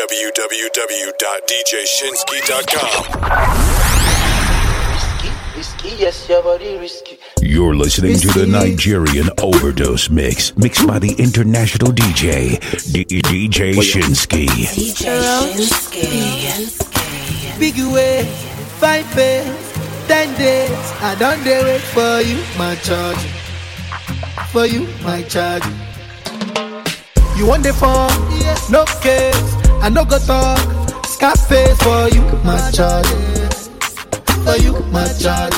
www.djshinski.com. Risky, risky, yes, your body risky. You're listening to the Naija Overdose Mix, mixed by the international DJ, D- DJ Shinski. DJ Shinski. Big way, five days, ten days. I don't dare wait for you, my charge. For you, my charge. You want the phone? Yes. No case. I no go talk. Scarface for you, my charge. For you, my charge.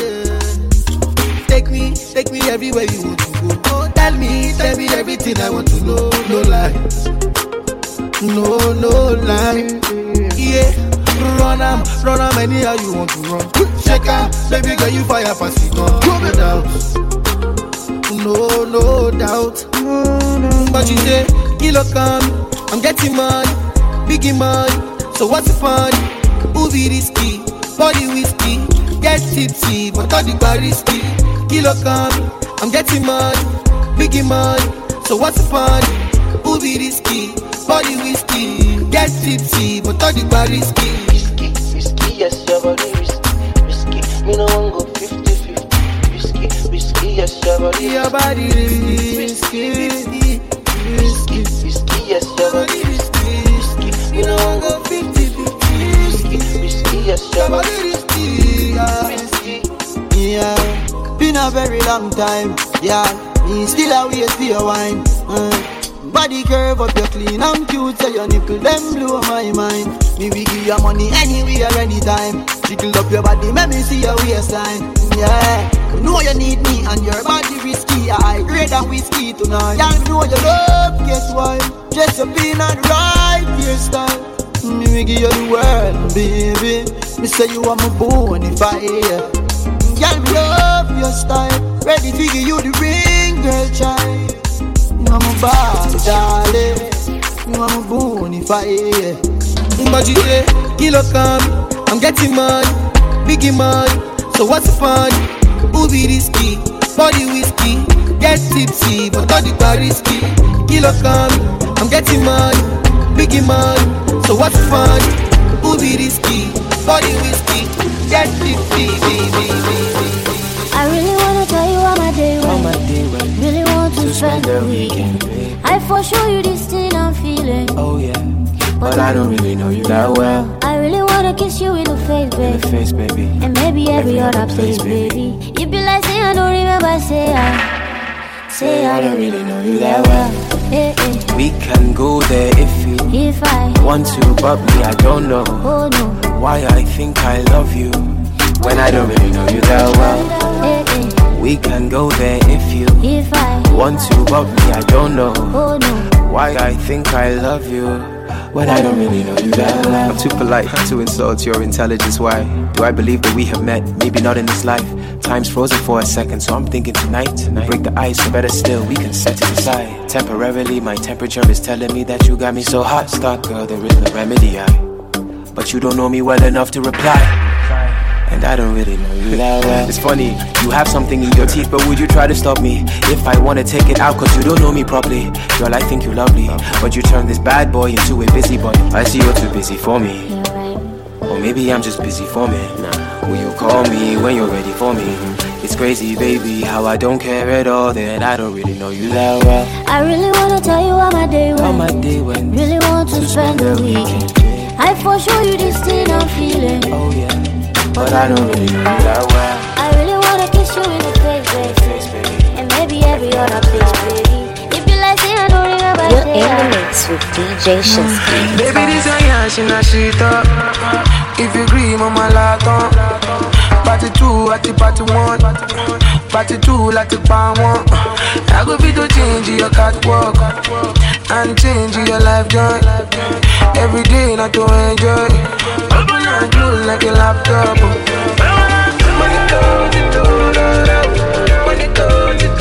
Take me, take me everywhere you want to go. Oh, tell me, tell me everything I want to know. No lies. No, no lie. Yeah. Run am, run am anyhow you want to run. Check am, baby girl you fire pass it on. No doubt, no no doubt. But you say kilo come, I'm getting money, biggie money. So what's the fun? Who be risky? Body whiskey, get tipsy, but all the bar risky. Kilo come, I'm getting money, biggie money. So what's the fun? Who be risky? Body whiskey, get tipsy, but all the bar risky. Risky, risky, yes, your body risky. Risky, me no one go 50 50. Risky, risky, yes, your body Your body risky, risky, risky. Risky, yes, your body risky. Risky, me no one go 50 50. Risky, risky, yes, your your body body risky. yeah. been a very long time. Yeah, me still a wait your wine. Uh, body curve up, you clean and cute, so your nipple them blow my mind. Me we give you money anywhere, anytime. Jiggle up your body, make me see your waistline. Yeah, know you need me and your body risky. I grade than whiskey tonight. You know what you love, guess why? In a right hairstyle. Me we give you the world, baby. Me say you are my bonfire. Girl, me love your style. Ready to give you the ring, girl, child. My bad, darling. My bonfire. But you say kilo come, I'm getting money, biggie money. So what's the fun? Be risky? Body whiskey, get tipsy, but all the bar risky. Kilo come, I'm getting money, biggie money. So what's the fun? Be risky? Body whiskey, get tipsy. I really wanna tell you how my day went. To, spend the weekend. I for sure you this thing I'm feeling. Oh yeah, but I don't really know you that well. I really wanna kiss you in the face, baby. In the face, baby. And maybe every, Every other place, place, baby. baby. You be like, say I don't remember, say I. Say I don't really know you that well. We can go there if you If I, want to, but me, I don't know oh no. why I think I love you when I don't really know you that well. Eh. We can go there if you If I, want to, but me, I don't know oh no. why I think I love you when I don't really know you that well. I'm too polite to insult your intelligence. Why do I believe that we have met? Maybe not in this life. Time's frozen for a second, so I'm thinking tonight. tonight. Break the ice, or better still, we can set it aside. Temporarily, my temperature is telling me that you got me so hot. Stop, girl, there is no remedy. I, but you don't know me well enough to reply. And I don't really know you that well. It's funny, you have something in your teeth, but would you try to stop me? If I wanna take it out, cause you don't know me properly. Girl, I think you're lovely, but you turn this bad boy into a busy boy. I see you're too busy for me. Or maybe I'm just busy for me. Will you call me when you're ready for me? It's crazy, baby, how I don't care at all. Then I don't really know you that well. I really wanna tell you how my day went. How my day went. Really want to spend the weekend. I for sure you this thing I'm feeling. Oh yeah, but I don't really know you that well. I really wanna kiss you in the face, baby. Face, baby. And maybe every other place, baby. It be like say I don't remember. You're in the mix with DJ Shinski. Baby, this a yash in a shit up. If you agree, mama laton. Party two, at the party one. Party two, like the pan one. I go be to change your catwalk and change your life joy. Every day, not to enjoy. Open and close like a laptop. It goes, it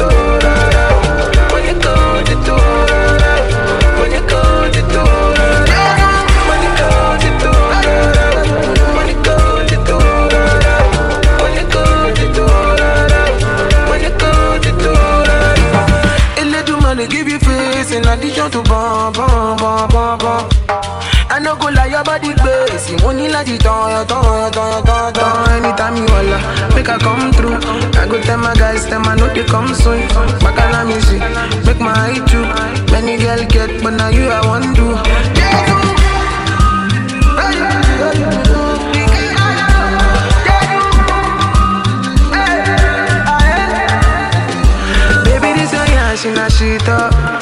addiction to bọ́n bọ́n bọ́n I no go lie, your body gbèsè, mo ní láti tán yan tán yan tán yan. Anytime you walla, make I come through. I go tell my guys, tell my know they come soon. the music, make my eye too. Many girl get, but now you I wan do. Yeah, she na she talk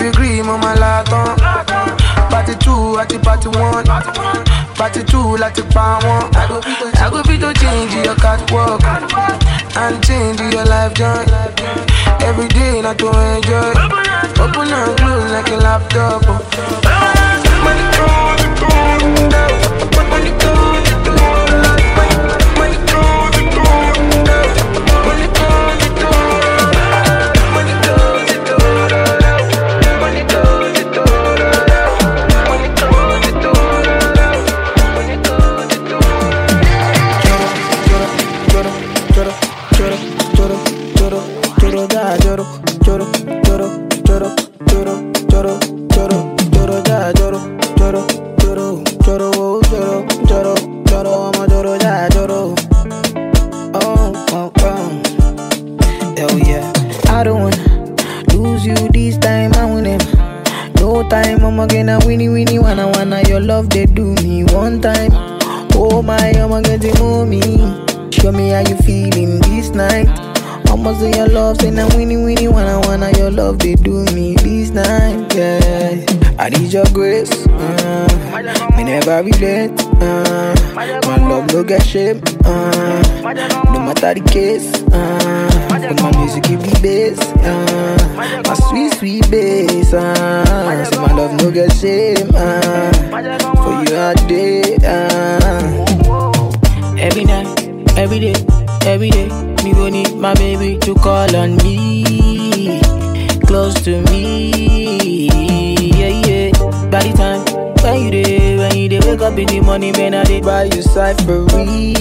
if you agree, mama laton. Party two, at the party one. Party two, like the pound one. I go, I go be to change your catwalk and change your life joy. Every day, not to enjoy. Open and close like a laptop. Money goes, it goes, money goes, get shame. Uh, no matter the case. Uh, but my music give me bass. Uh, my sweet sweet bass. Uh, so my love no get shame. Uh, for you all day. Uh, Every night, every day, every day, me go need my baby to call on me, close to me, wake up in the morning, man, I did buy you cyphery,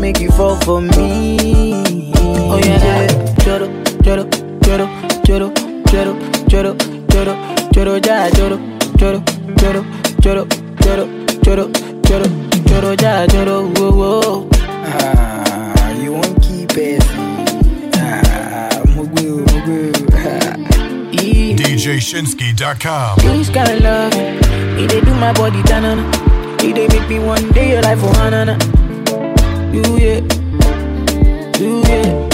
make you fall for me. Oh yeah, yeah. Joro, joro, joro, joro, joro, joro, joro, joro, ja, joro, joro, joro, joro, joro, joro, joro, joro, ja, joro, whoa, whoa. Ah, you won't keep it. Ah, mugu, mugu. Yeah. DJShinski.com bring my body down on Hey, they make me one day your life for Hannah. Do yeah, do yeah.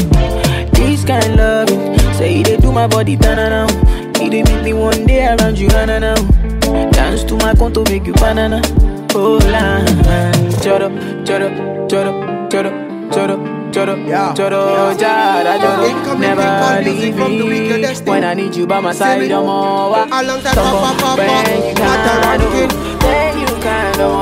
This kind of loving, say they do my body down on Hey, they make me one day around you, Hannah. Dance to my conto, make you banana. Oh, la, chut up, chut up, chut up, chut up. Yeah. Never leave me. When I need you by my side, I'm over. How long that pop, pop, you can,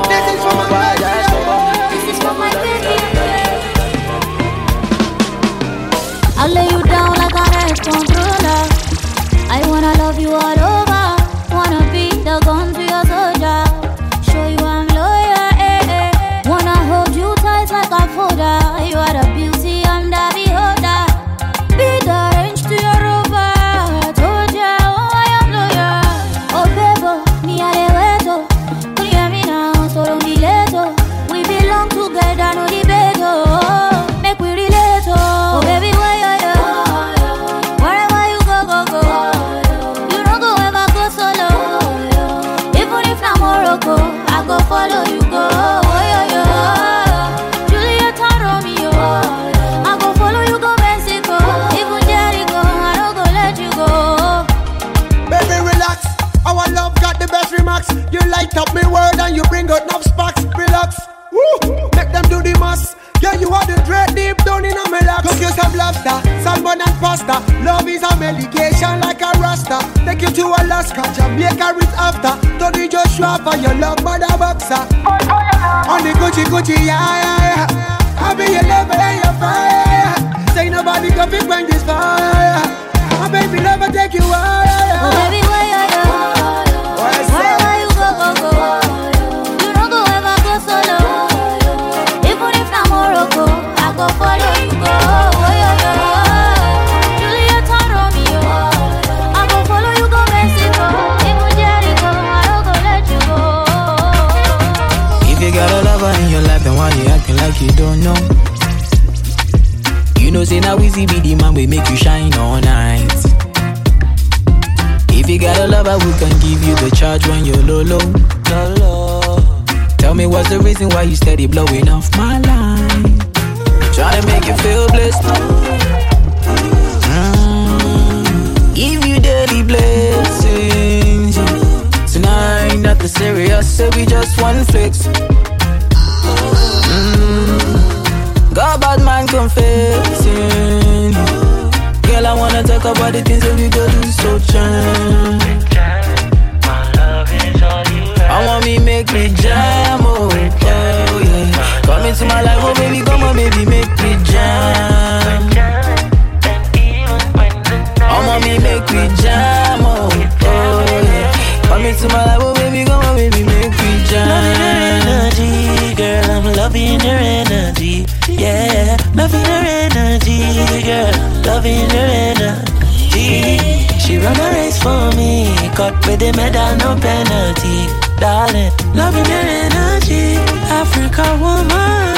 Loving your energy, yeah. Loving your energy, girl. Loving your energy. She run a race for me, caught with the medal, no penalty, darling. Loving your energy, Africa woman.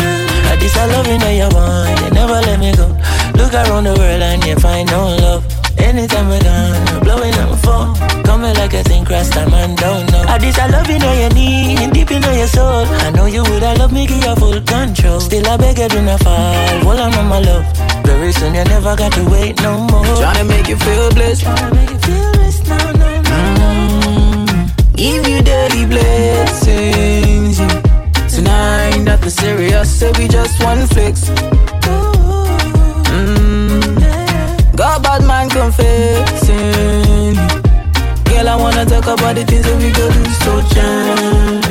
This I love you, know you want, you never let me go. Look around the world and you find no love. Anytime we're done, blowing up my phone. Coming like a thing, crossed time and don't know. I this I love you, know you need, deep in your soul. I know you would, I love me, give you full control. Still, I beg you, do not fall. While I'm on my love. Very soon, you never got to wait no more. Trying to make you feel blessed. Trying to make you feel blessed, no, no, no. Mm, Give you dirty blessings. Yeah. Tonight, nothing serious, say we just one flicks. mind confessing. Girl, I wanna talk about the things that we go do so jam.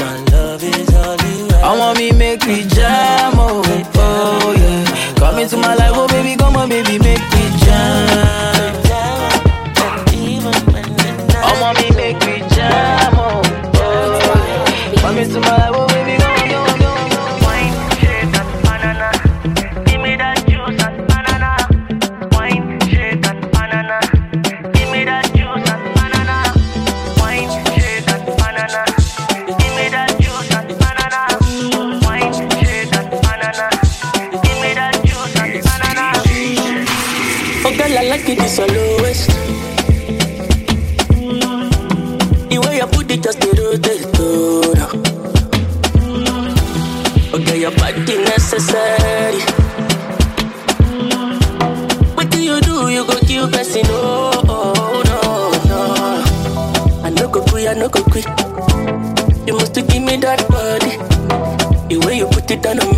My love is all you have. I want me make me jam, oh, oh yeah. Come into my life, oh baby, come on, baby, make Then I'm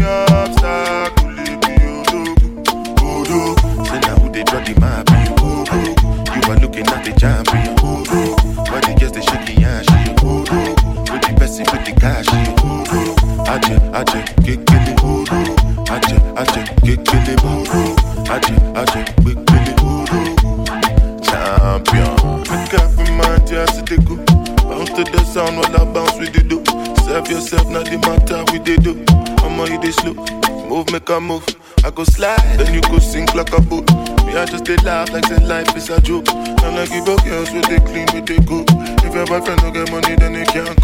yeah. a joke. And like give up girls, with the clean, with they go. If your boyfriend don't get money, then they can't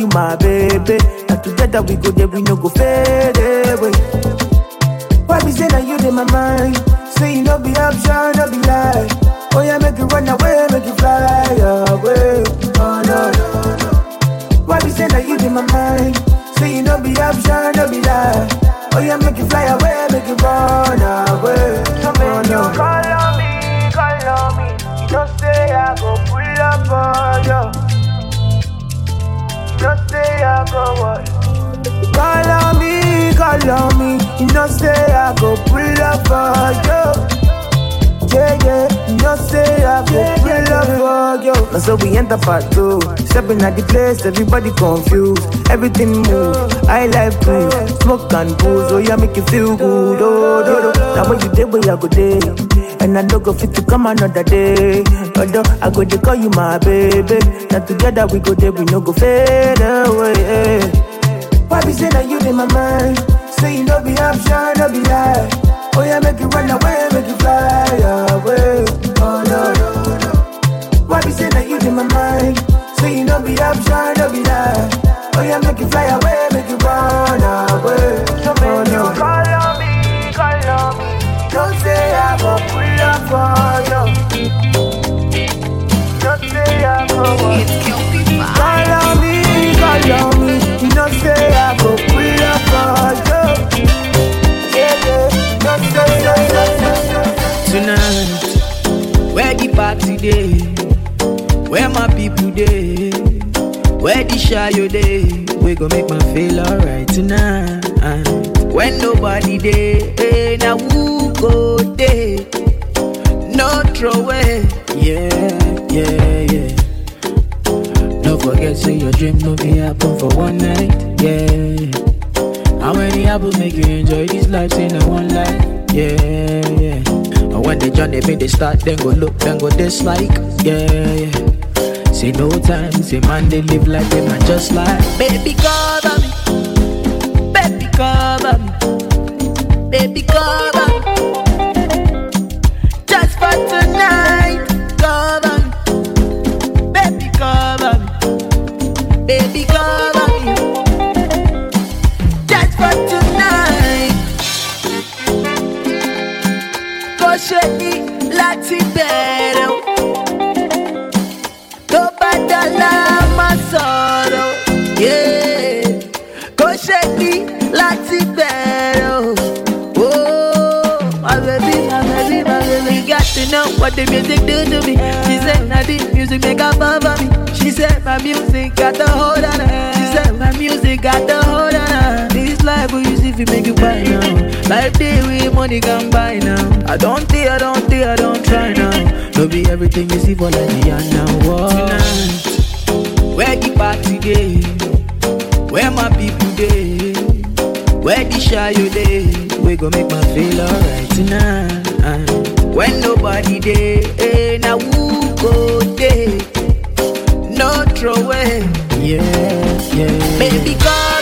you my baby. Now together we go there, we no go fail. And so we enter part two. Stepping at the place, everybody confused. Everything move, I life too. Smoke and booze, oh yeah, make you feel good. Oh, do, do. That way you did where you go day. And I don't go fit to come another day. Although I go to call you my baby. Now together we go there, we no go fade away. What be saying that you in my mind. Say you no be option, no be lie. Oh yeah, make you run away, make you fly away that you in my mind? So you know be option, no be lie. Oh yeah, make it fly away, make it run away. So oh, no. call on me, call on me. Don't say I go pull up for you. Don't say I go Call on me, call on me. Don't say I pull up for you. Yeah, yeah. Don't say, don't say, don't say. Tonight, where the party day? Where my people day? Where the shy you day? We gon' make man feel alright tonight. When nobody day, hey, eh, now who go day? No throw away, yeah, yeah, yeah. Don't forget, say your dream no be happen for one night, yeah. How many apples make you enjoy this life in a one life? Yeah, yeah. And when they join, they they start, then go look, then go dislike. Yeah, yeah. Say no time, say man, they live like them and just like Baby, cover me. Baby, cover me. Baby, cover. What the music do to me. She said, now the music make her fun for me. She said, my music got the hold on her. She said, my music got the hold on her. This life we use if you make you buy now. Life day with money can buy now. I don't think, I don't think, I don't try now. No be everything you see for like me and now. Tonight, where the party day? Where my people day? Where the shy you day? We gon' make my feel alright tonight. When nobody day, eh, now who go day? No throw away, yeah, yeah. Baby, cover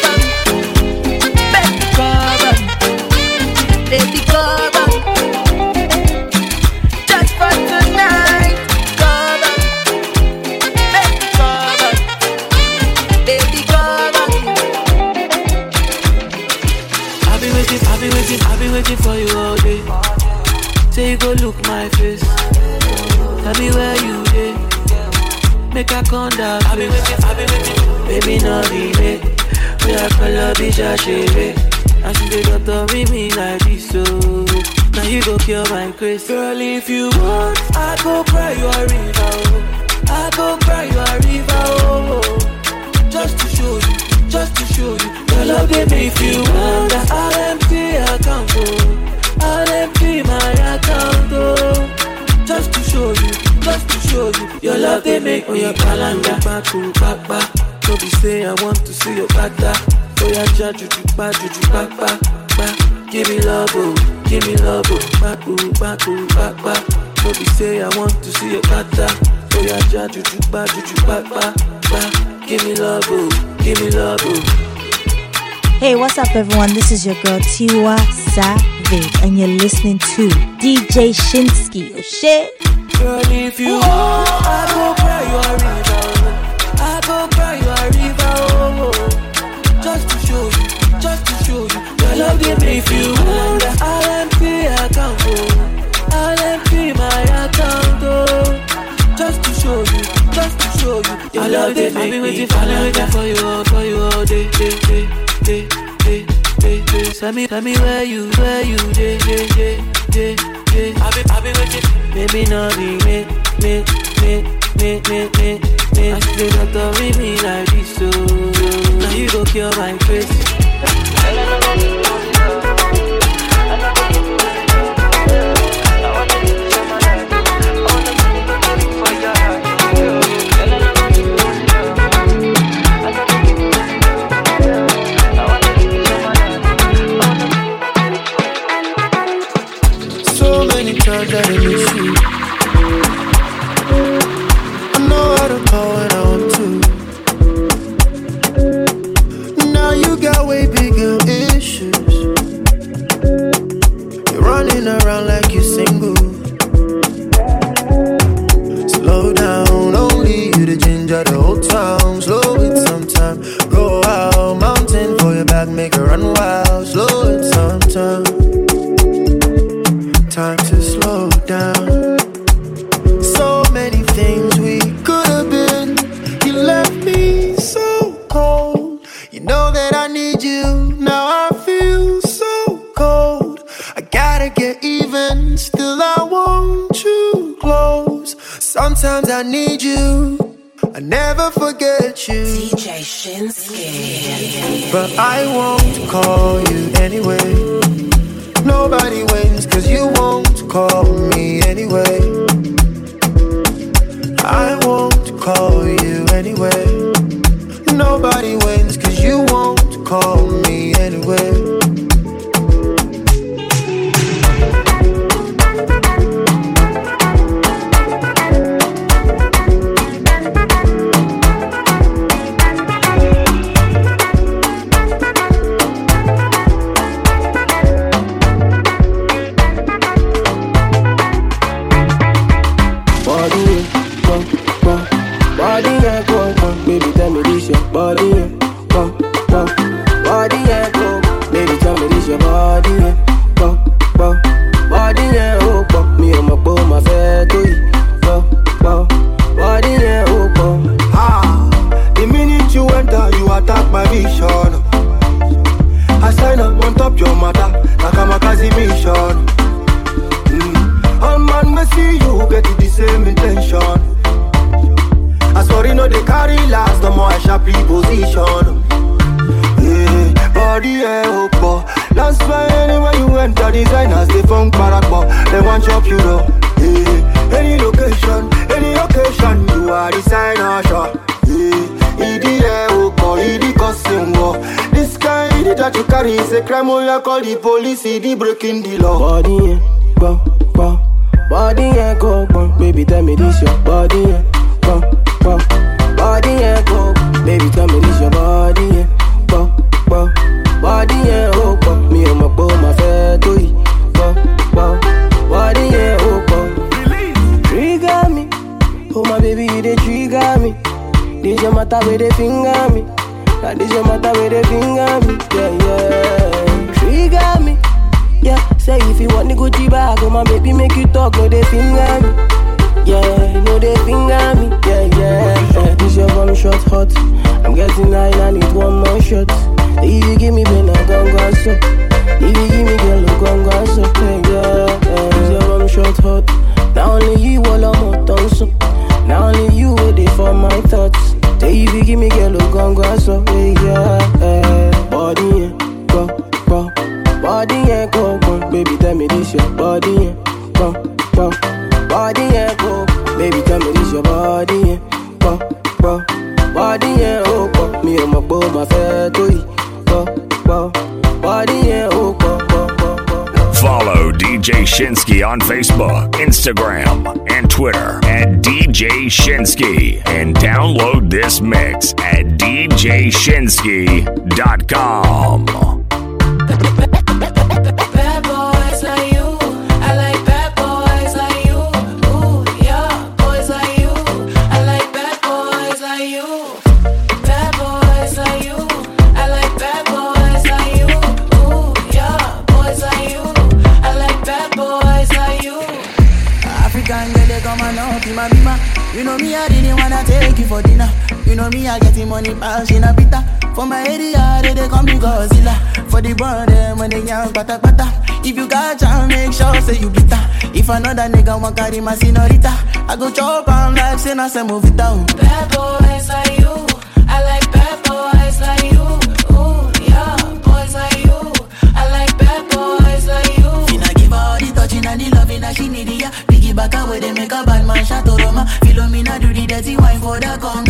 Make I come down. I've been waiting, I've been waiting. Baby, no delay. We are color, bitch, I shave And she dey doctor with me like this, so now you go cure my grace. Girl, if you want, I go cry you a river. Oh. I go cry you a river. Oh, oh. Just to show you, just to show you. Your love they make you wonder. I'll empty account, oh. I'll empty my account, oh. Just to show you, just to show you. Your love they make your calendar. Back. Be say I want to see your bata. Ba ba. Give me love, oh, give me love, oh. Back. Be say I want to see your bata. Ba. Give me love, oh, give me love, oh. Hey, what's up, everyone? This is your girl Tiwa Savage, and you're listening to DJ Shinski. Oh shit! Girl, if you want, I go cry you a river. Oh. I go cry you a river. Oh, oh. Just to show you, just to show you. Your love they make you wonder. I'll empty account, oh. I'll empty my account, oh. Just to show you, just to show you. Your love they make me I've been waiting for you, all, for you oh. all day, day, day, day, day, day, day. Tell me, tell me where you, where you, day, day, day, day, I've been, I've been waiting. Baby, no be me, me, me, me, me, me, me. I see the doctor with me like this, so now you go cure my face. Many times oh my baby, you dey trigger me. This your matter where they finger me. Now this your matter where they finger me, yeah, yeah. Trigger me. Yeah, say if you want the Gucci bag, oh my baby make you talk, no they finger me. Yeah, no they finger me. Yeah, yeah. yeah. This your one shot hot. I'm getting high, I need one more shot. If you give me ben, I gon' go so. If you give me girl, I gon' go so. Yeah, yeah. This your one shot hot. Now only you all I'm done so. Now only you wait it for my thoughts. If you give me girl, I gon' go so. Yeah. Body, yeah, go, go. Body yeah, go, go, baby, tell me this your body yeah, go, go. Body yeah, go, baby, tell me this your body yeah, go, go. Body yeah, oh, go, me and my boy, my fair to Shinski on Facebook, Instagram, and Twitter at DJ Shinski. And download this mix at DJShinski.com. know me, I getting money, pass in a pita. For my area, they, they come to Godzilla. For the brand, them when they young, pata pata. If you got jam, make sure say you bitter. If another nigga want carry my senorita, I go chop on life, say na se move it down. Bad boys like you. I like bad boys like you. Ooh, yeah, boys like you. I like bad boys like you. Finna give all the touching and the loving she need, yeah. Piggy back away, they make a bad man shot to Roma. Philomena do the dirty wine for the conga.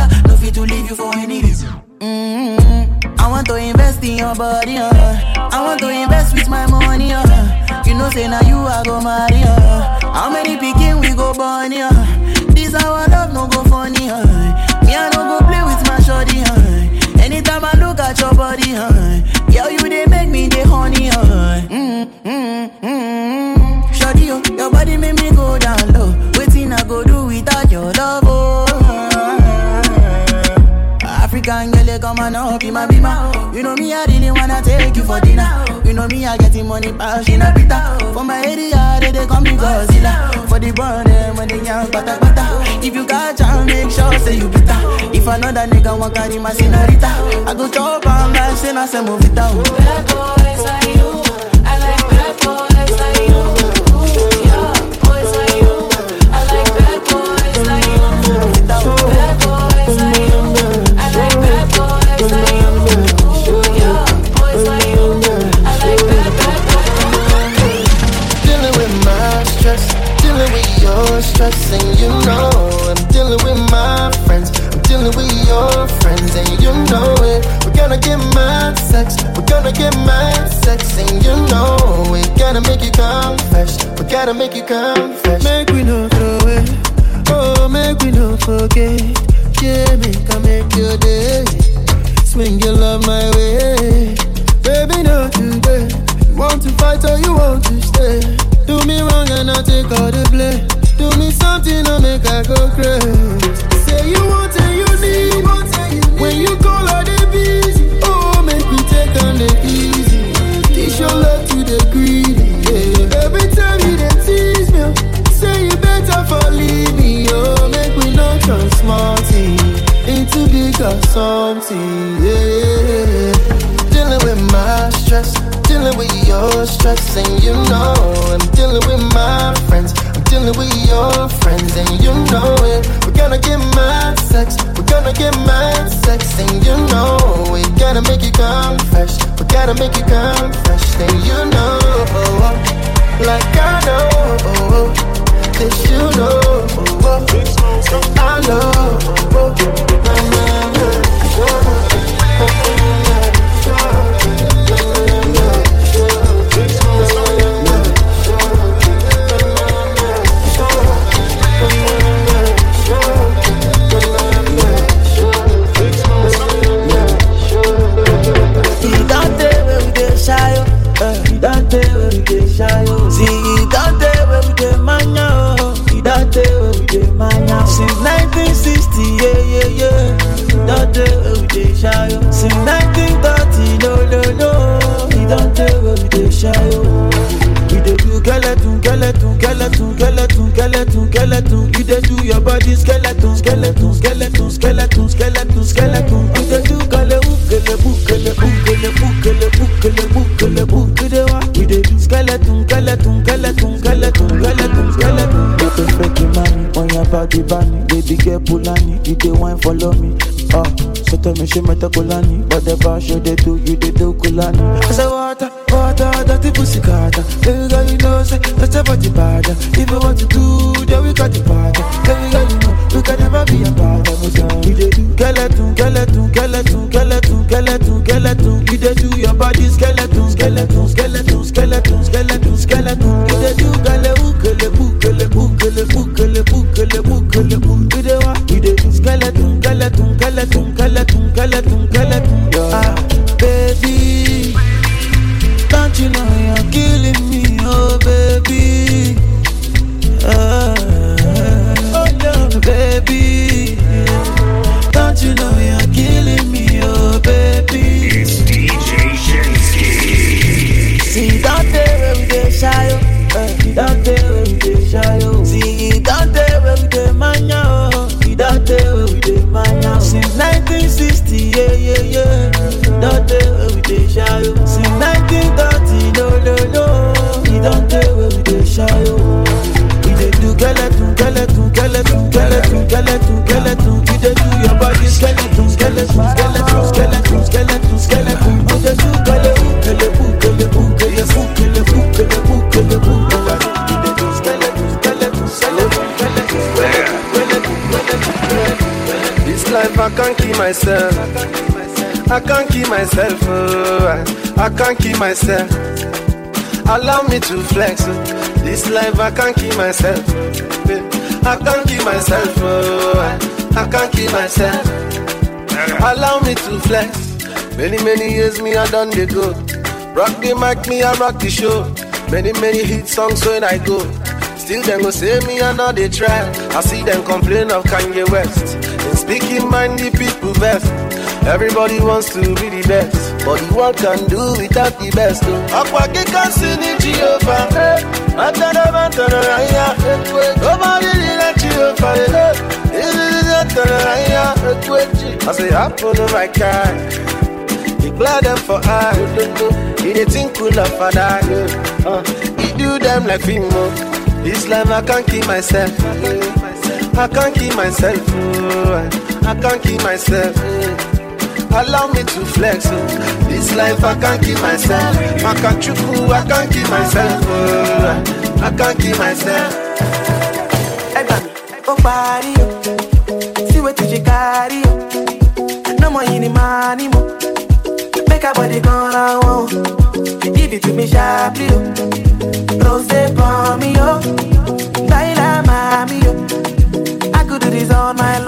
Your body, uh. I want to invest with my money, uh. You know, say now you I go marry, uh. How many picking we go born, uh. This our love no go funny, uh. Me I no go play with my shorty, uh. Anytime I look at your body, uh. Girl, you they make me the honey, uh. Mm-hmm. your body make me go down low. Waiting I go do without your love, oh. African come on up, be my bima. You know me, I really wanna take you for dinner. You know me, I getting money, pass in a pita. For my area, they, they call me Godzilla. For the burn, eh, them when they young, bata bata. If you got chance, make sure say you bitter. If another nigga want carry my senorita, I go chop and like say na se movita. Bad boys like you. Stress, and you know I'm dealing with my friends. I'm dealing with your friends, and you know it. We're gonna get mad sex, we're gonna get mad sex, and you know we gotta make you confess. We gotta make you confess. Make we no throw it, oh make we no forget. Yeah, make I make your day. Swing your love my way, baby, not today. You want to fight or you want to stay? Do me wrong and I take all the blame. Do me something to make I go crazy. Say you want and you need. When you call her the busy, oh make me take on the easy. Teach your love to the greedy. Yeah. Every time you dey tease me, say you better for leave me. Oh make we no turn smarty into big or something. Yeah. Dealing with my stress, dealing with your stress, and you know I'm dealing with my friends. I'm dealing with your friends, and you know it. We're gonna get mad sex, we're gonna get mad sex, and you know we gotta make you confess. We gotta make you confess, and you know, like I know, that you know, that I know. Don't tell we dey shy, oh. Since 1930, no, no, no. He don't where we dey shy, oh. We dey do skeleton, skeleton, skeleton, skeleton, skeleton, skeleton. You dey do your body skeleton, skeleton, skeleton, skeleton, skeleton, skeleton. You dey do kale ukele bukele bukele bukele bukele bukele bukele wa. We dey do skeleton, skeleton, skeleton, skeleton, skeleton. You money on your body, bunny. Baby girl Pulani, you dey wine follow me. Oh, so tell me she met a Kulani, whatever show they do, you dey do Kulani. I say water, water, dirty pussy carter. Baby girl, you know say that's a body bad. If you want to do, then we got the party. Baby girl, you know we can never be a bad. We dey do skeleton, skeleton, skeleton, skeleton, skeleton, skeleton. You dey do your body skeleton, skeleton, skeleton, skeleton, skeleton, skeleton. You dey do skeleton, skeleton, myself. I can't keep myself. Oh, I can't keep myself. Allow me to flex. Oh. This life I can't keep myself. I can't keep myself. Oh, I can't keep myself. Allow me to flex. Many many years me I done the go. Rock the mic me I rock the show. Many many hit songs when I go. Still them go say me I know they try. I see them complain of Kanye West. Speaking mind the people best. Everybody wants to be the best, but the world can do without the best. Oh. Akwa kikansi ni Jehovah, eh. matana matana raya. Eh. Nobody like Jehovah, eh. this is matana raya. I say apple of my kind. Declare them for I. He they think cool of father. Uh, he do them like Fimo. This life I can't keep myself. I can't keep myself. Oh. I can't keep myself. Oh. Allow me to flex. Oh. This life I can't keep myself. I can't chuku, oh. I can't keep myself. I can't keep myself. Hey, baby, oh body, see what you carry. No more any money more. Make a body gonna want. Give it to me sharply. Rose, they me, oh. parties all night long.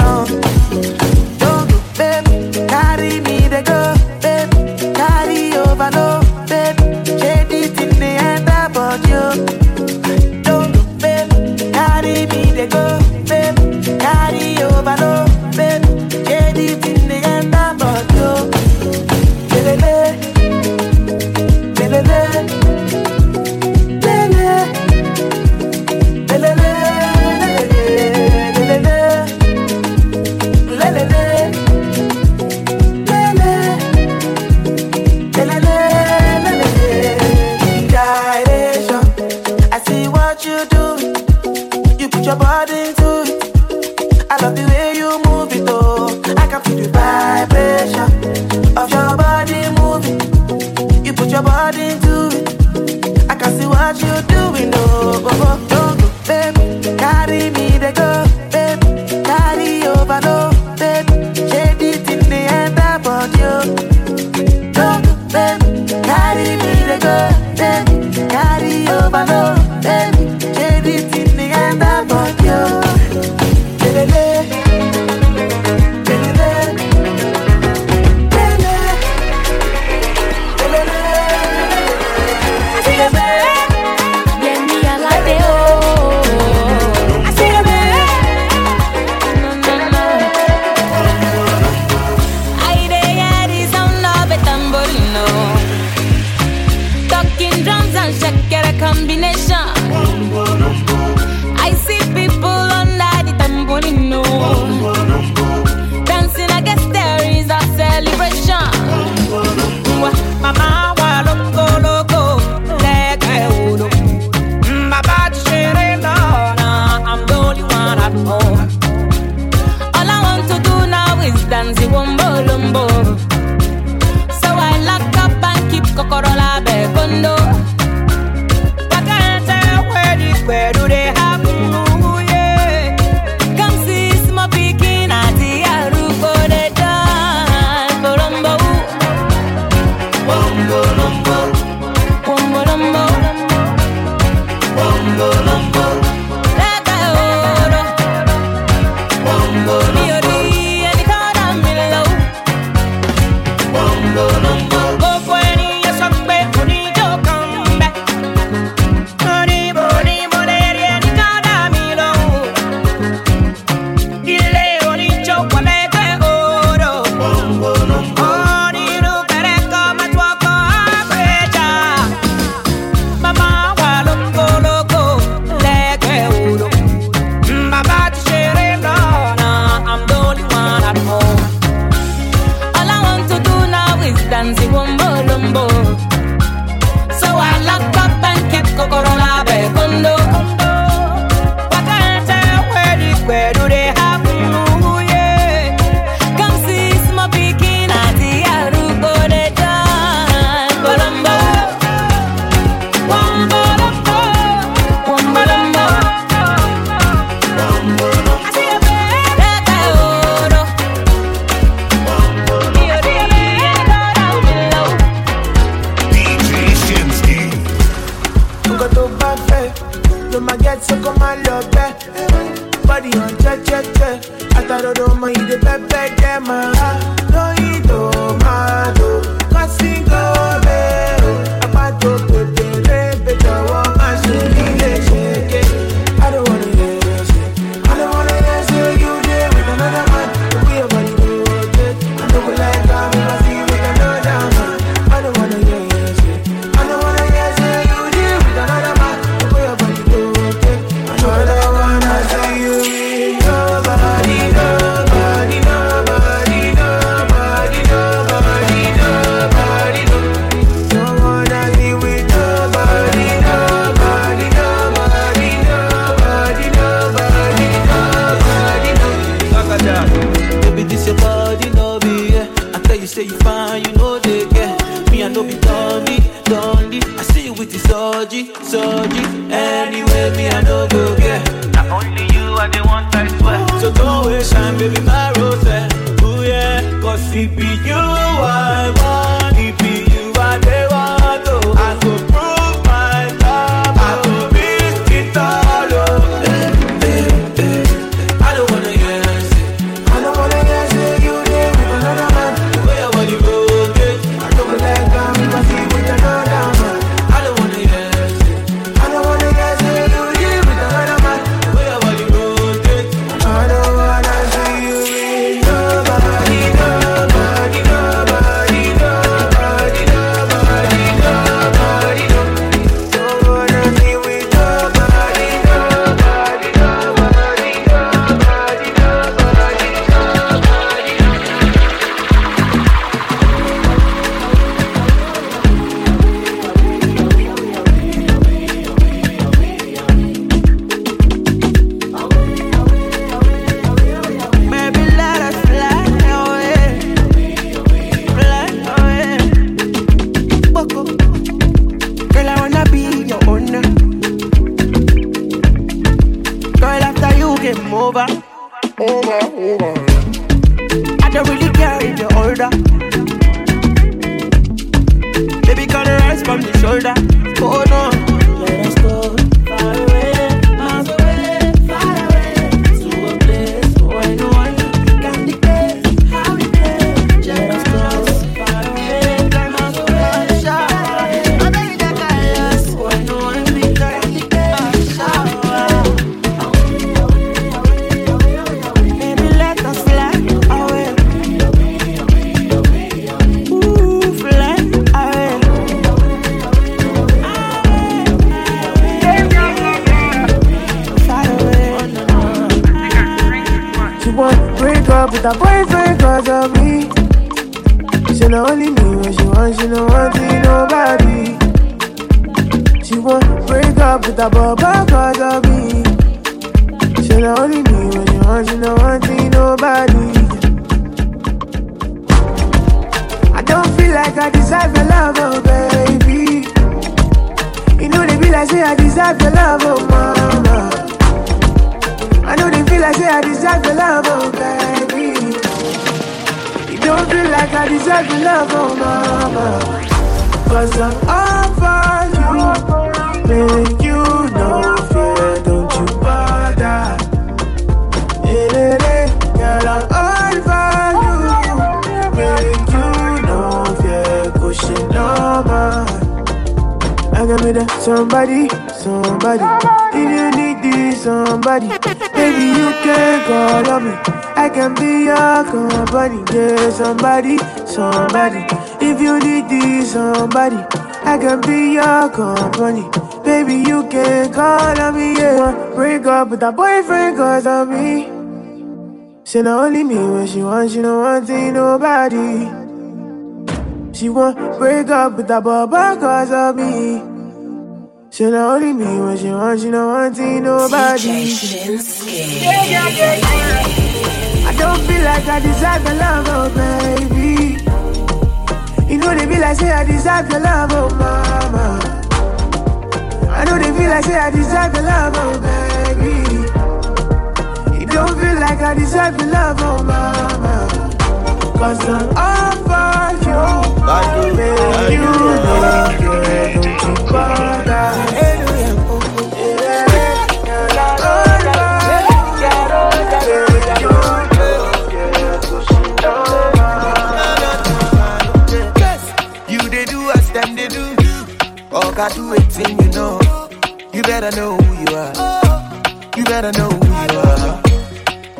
want a boyfriend cause of me. She not only me when she wants, she don't want to nobody. She won't break up with a baba cause of me. She not only me when she wants, she don't want to nobody. Yeah, yeah, yeah, yeah. I don't feel like I deserve your love, oh baby. You know they be like say I deserve your love, oh mama. I know they feel like say I deserve your love, oh baby feel like I deserve your love, oh mama. Cause I'm all for you. I you know you're to bother. I do it you know. You better know who you are. You better know who you are.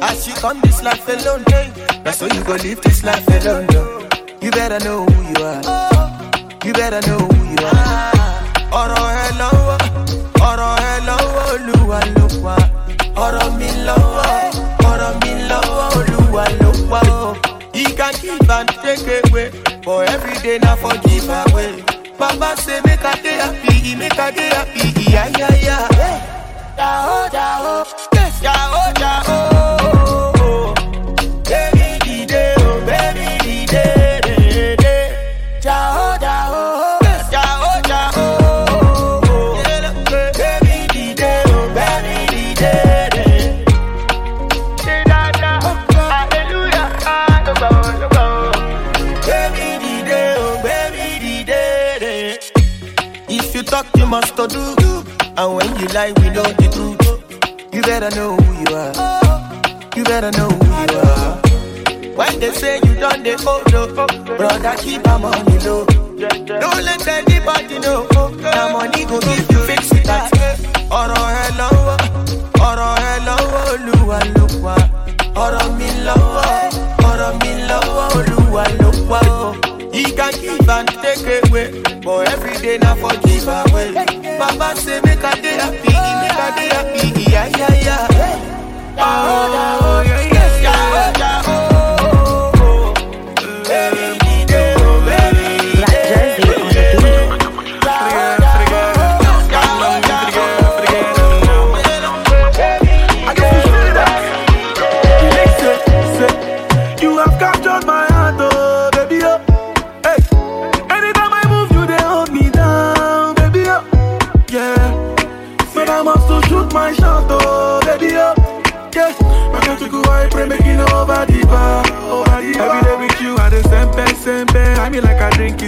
As you come this life alone, that's how you go live this life alone. Yo. You better know who you are. You better know who you are. Ọ̀rọ̀ ẹ lọ́wọ́, ọ̀rọ̀ ẹ lọ́wọ́ Olúwa ló. Ọ̀rọ̀ mi lọ́wọ́, ọ̀rọ̀ mi lọ́wọ́ Olúwa ló. He can give and take away, For every day na for give away. Baba say make a day happy, make a day happy, yeah yeah yeah. Yahoo, yahoo, yahoo, yahoo. To do. And when you lie, we know the truth. You better know who you are. You better know who you are. When they say you done the old oh, brother, keep our money low. Don't let anybody know. Now money go give you fix it that. Ọ̀rọ̀ ẹ lọ́wọ́, ọ̀rọ̀ ẹ lọ́wọ́, olúwa. Ọ̀rọ̀ mi lọ́wọ́, ọ̀rọ̀ mi lọ́wọ́, olúwa. He can give and take away, but every day na for give away. Baba say make I dey happy, make I dey happy, yeah yeah yeah. Oh, oh, yeah,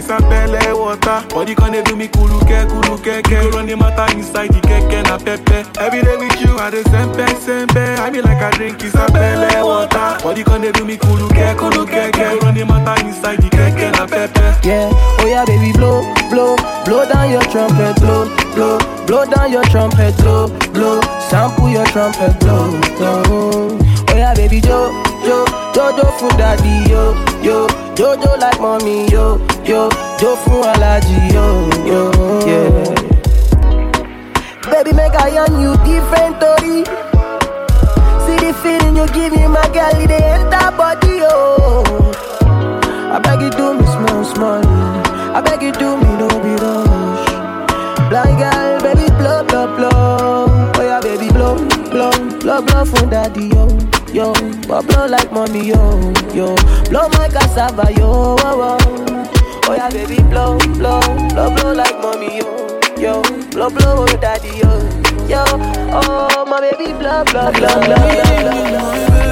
like I drink a pele water. Body can do me kuluke kuluke ke. You run the matter inside the keke na pepe. Every day with you, I the sempe sempe. I mean like I drink is a pele water. Body can do me kuluke kuluke ke. You run the matter inside the keke na pepe. Yeah, oh yeah, baby, blow, blow, blow down your trumpet, blow, blow, blow down your trumpet, blow, blow, sample your trumpet, blow, blow. Oh yeah, baby, jo, jo, jojo for daddy, yo, yo, jojo like mommy, yo, yo, jo for allergy, yo, yo, yeah. Baby, make I on you different, Tori. See the feeling you give me, my girl, it enter body, oh. I beg you do me small, small. I beg you do me no be rush. Blind girl, baby blow, blow, blow. Oh yeah, baby blow, blow, blow, blow from daddy yo, yo. But blow like mommy yo, yo. Blow my cassava yo, oh, oh. Oh yeah, baby blow, blow, blow, blow like mommy yo, yo. Blow, blow, oh daddy yo, yo. Oh my baby blow, blow, blow, blow, blow, blow, blow.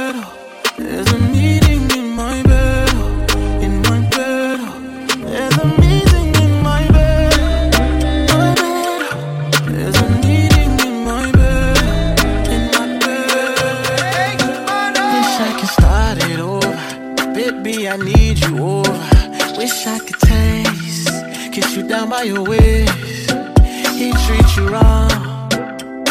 Wish I could taste, kiss you down by your waist. He treat you wrong.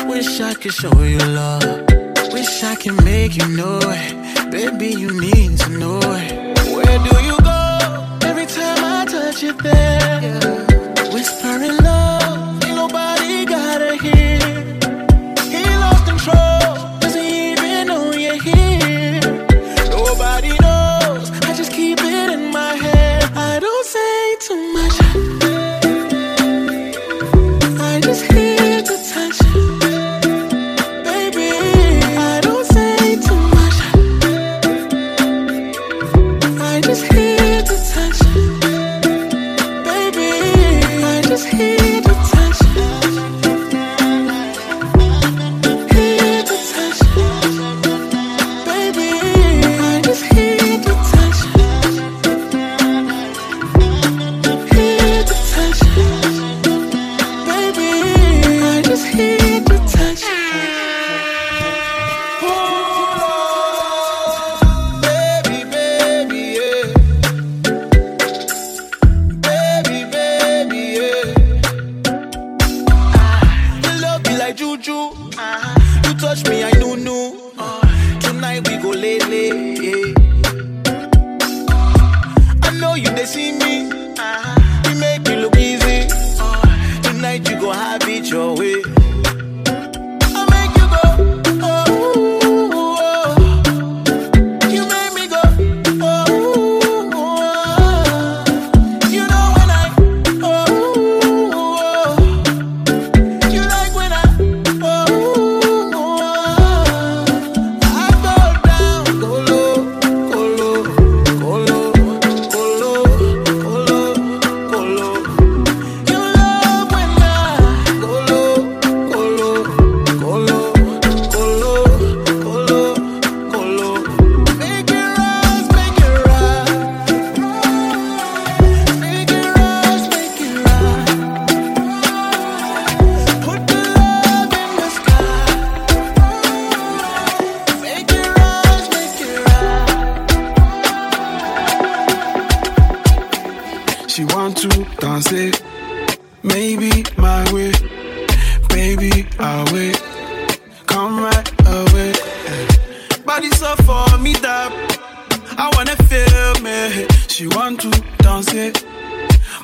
Wish I could show you love. Wish I could make you know it. Baby, you need to know it. Where do you go? Every time I touch you there. Whispering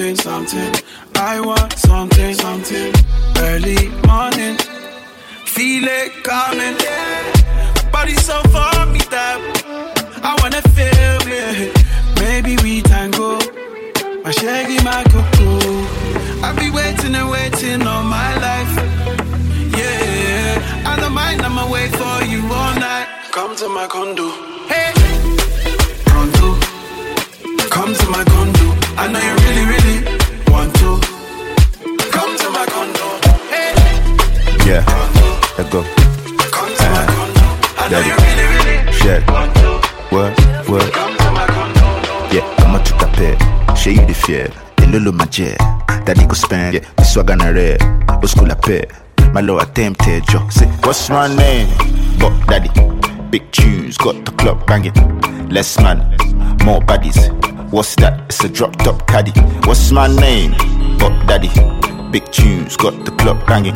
something, something. I want something, something. Early morning, feel it coming. Body so for me that I wanna feel it. Maybe we tango, my shaggy, my cuckoo. I've been waiting and waiting all my life. Yeah, I don't mind, I'ma wait for you all night. Come to my condo. Hey. Come to my condo. I know you really, really want to. Come to my condo. Hey, Yeah, let go. come to my uh-huh. condo. I know you really, really Shit. Want to. What? What? Yeah, kama tutape Shey you the fear Elolo maje Daddy go spend Yeah, this swagger na rare Oskula pay My lower tempted jo Say, what's my name? But daddy Big tunes, got the club banging Less man, more baddies What's that? It's a drop top caddy. What's my name? But daddy. Big tunes, got the club banging.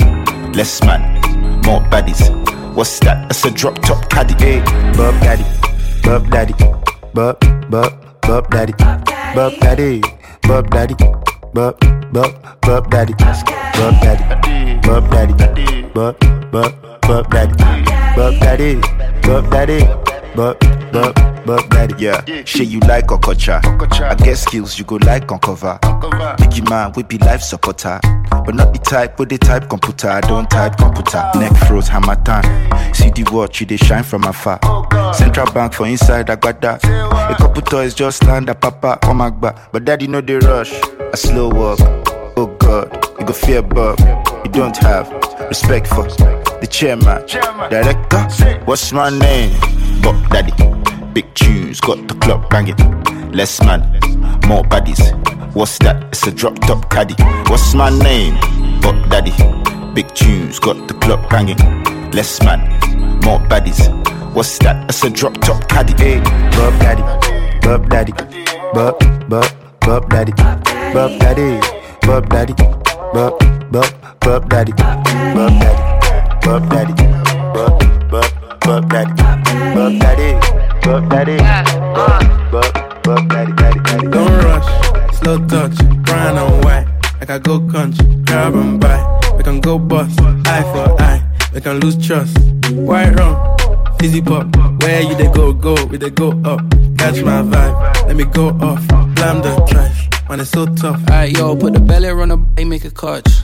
Less man, more baddies. What's that? It's a drop top caddy. Hey, Bob daddy Bob daddy Bob, Bob, Bob daddy. Bob daddy Bob daddy Bob, Bob, Bob daddy. Bob daddy Bob daddy Bob, Bob, Bob daddy. Bob daddy Bob daddy Bob, Bob, Bob daddy Yeah, shit you like Okocha. I get skills you go like uncover Biggie man we be life supporter. But not the type with the type computer. I don't type computer. Neck froze hammer time See the watch you they shine from afar. Central bank for inside I got that. A couple toys just land a papa on my back But daddy know they rush. A slow walk. Oh god. You go fear Bob You don't have respect for the chairman. Director What's my name? Bob daddy Big tunes. Got the club banging. Less man More baddies. What's that? It's a drop top caddy. What's my name? Bob daddy. Big tunes got the club banging. Less man More baddies. What's that? It's a drop top caddy. Hey, Bob daddy. Bob daddy. Bob, Bob, Bob daddy. Bob daddy. Bob daddy. Bob, Bob, Bob daddy. Bob daddy. Bob daddy. Bob, Bob, Bob daddy buck daddy buck daddy Bob, Bob, Bob daddy daddy daddy Don't rush, slow touch, brown and white. Like I go country, grab and buy. We can go bust, eye for eye. We can lose trust. White rum, fizzy pop. Where you they go, go, we they go up. Catch my vibe, let me go off. Blam the trash, man, it's so tough. Alright, yo, put the belly on the bay, make a catch.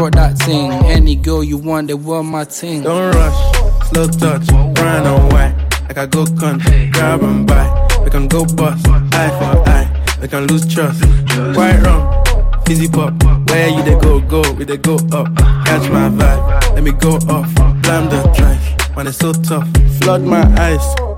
brought that thing. Any girl you want, they were my thing. Don't rush, slow touch, brown and white. I go country, grab and buy. We can go bust, eye for eye. We can lose trust. White rum, fizzy pop. Where you they go, go, we they go up. Catch my vibe, let me go off. Blam the trash, man, it's so tough. Flood my eyes.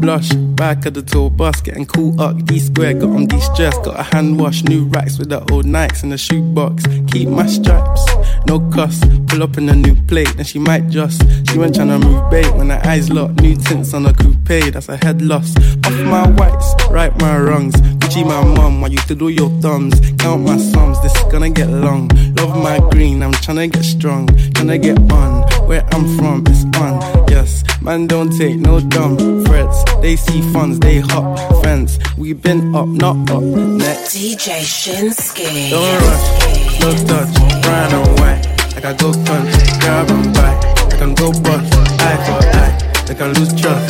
Blush, back of the tour bus, getting cool up. D square, got on de stress. Got a hand wash, new racks with the old Nikes in the shoebox. Keep my stripes, no cuss. Pull up in a new plate, then she might just. She went tryna move bait when her eyes locked. New tints on a coupe, that's a head loss. Off my whites, right my wrongs. Gucci my mum, I used to do your thumbs. Count my sums, this is gonna get long. Love my green, I'm tryna get strong. Tryna get on, where I'm from, it's on. Yes, man, don't take no dumb threats. They see funds, they hop fence. We been up, not up. Next. DJ Shinski. Don't rush, no touch, brown and white. Like I go country, grab and buy. I can go bust, eye for eye. They can lose trust.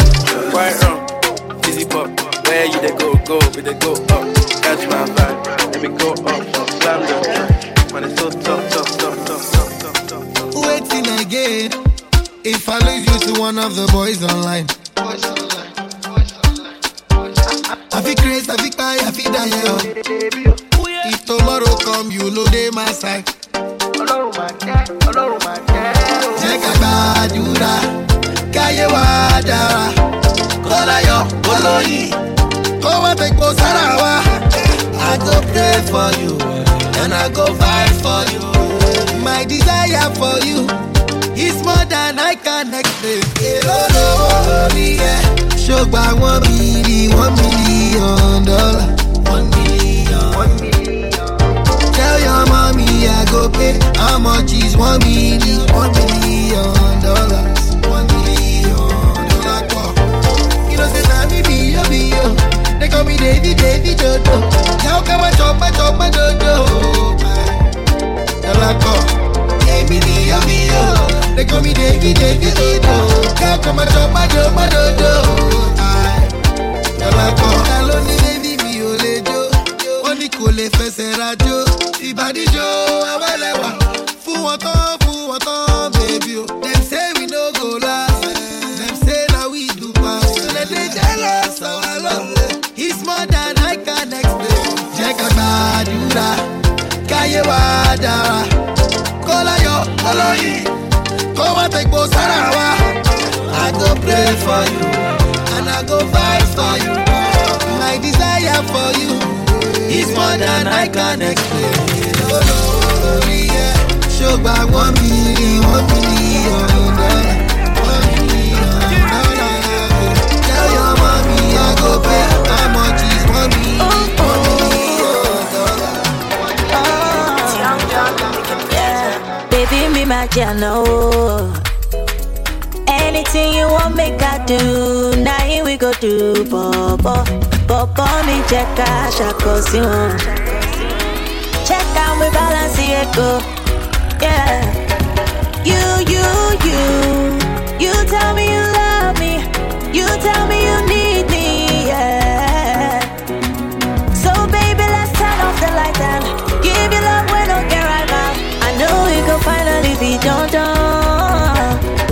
Quite wrong, easy pop. Where you they go, go, we they go up. Catch my vibe, let me go up, up, slam the. Man, it's so tough, tough, If I lose you to one of the boys online. I feel crazy, I feel cry, I feel die. yo. If tomorrow come, you know they my side. Jẹ́ ká gbàdúrà, káyé wá dára. Kọ́láyọ̀, kọ́lóyìn, kó wá wa. I go pray for you, and I go fight for you. My desire for you than I can explain. Ṣògbà one million, one million dollar. One million, one million. Tell your mommy I go pay. How much is one million, one million dollars? One million dollar. They call me Davy Davy Dodo. Yàwó. Yo be yo. They call me Davy Davy Dodo. Kẹ́kọ̀ọ́ má chọ́pá chọ́pá dodo. Dollar pọ̀. Ta ló ní Davy mi ò lè jó? Wọ́n ní kò lè fẹsẹ̀ rajó. Ìbàdíjọ́ awẹ́lẹ́wà. Fún wọn tán, fún wọn tán, bèbí oh. say we no go last. Dem say na we do pass. Dem dey jealous our love. It's more than I can explain. Jẹ́ ká gbàdúrà, káyé. Kọ́láyọ̀, kọ́lọ́yìn, kó wá fẹ̀gbọ́ sára wa. I go pray for you, and I go fight for you. My desire for you is more than I can explain. Oh, Olórí ẹ̀ ṣògbà one million, one million Be my channel. Anything you want, make I do. Now here we go do, Bobo. Bobo, me check out, shako. Check out, we balance it, go.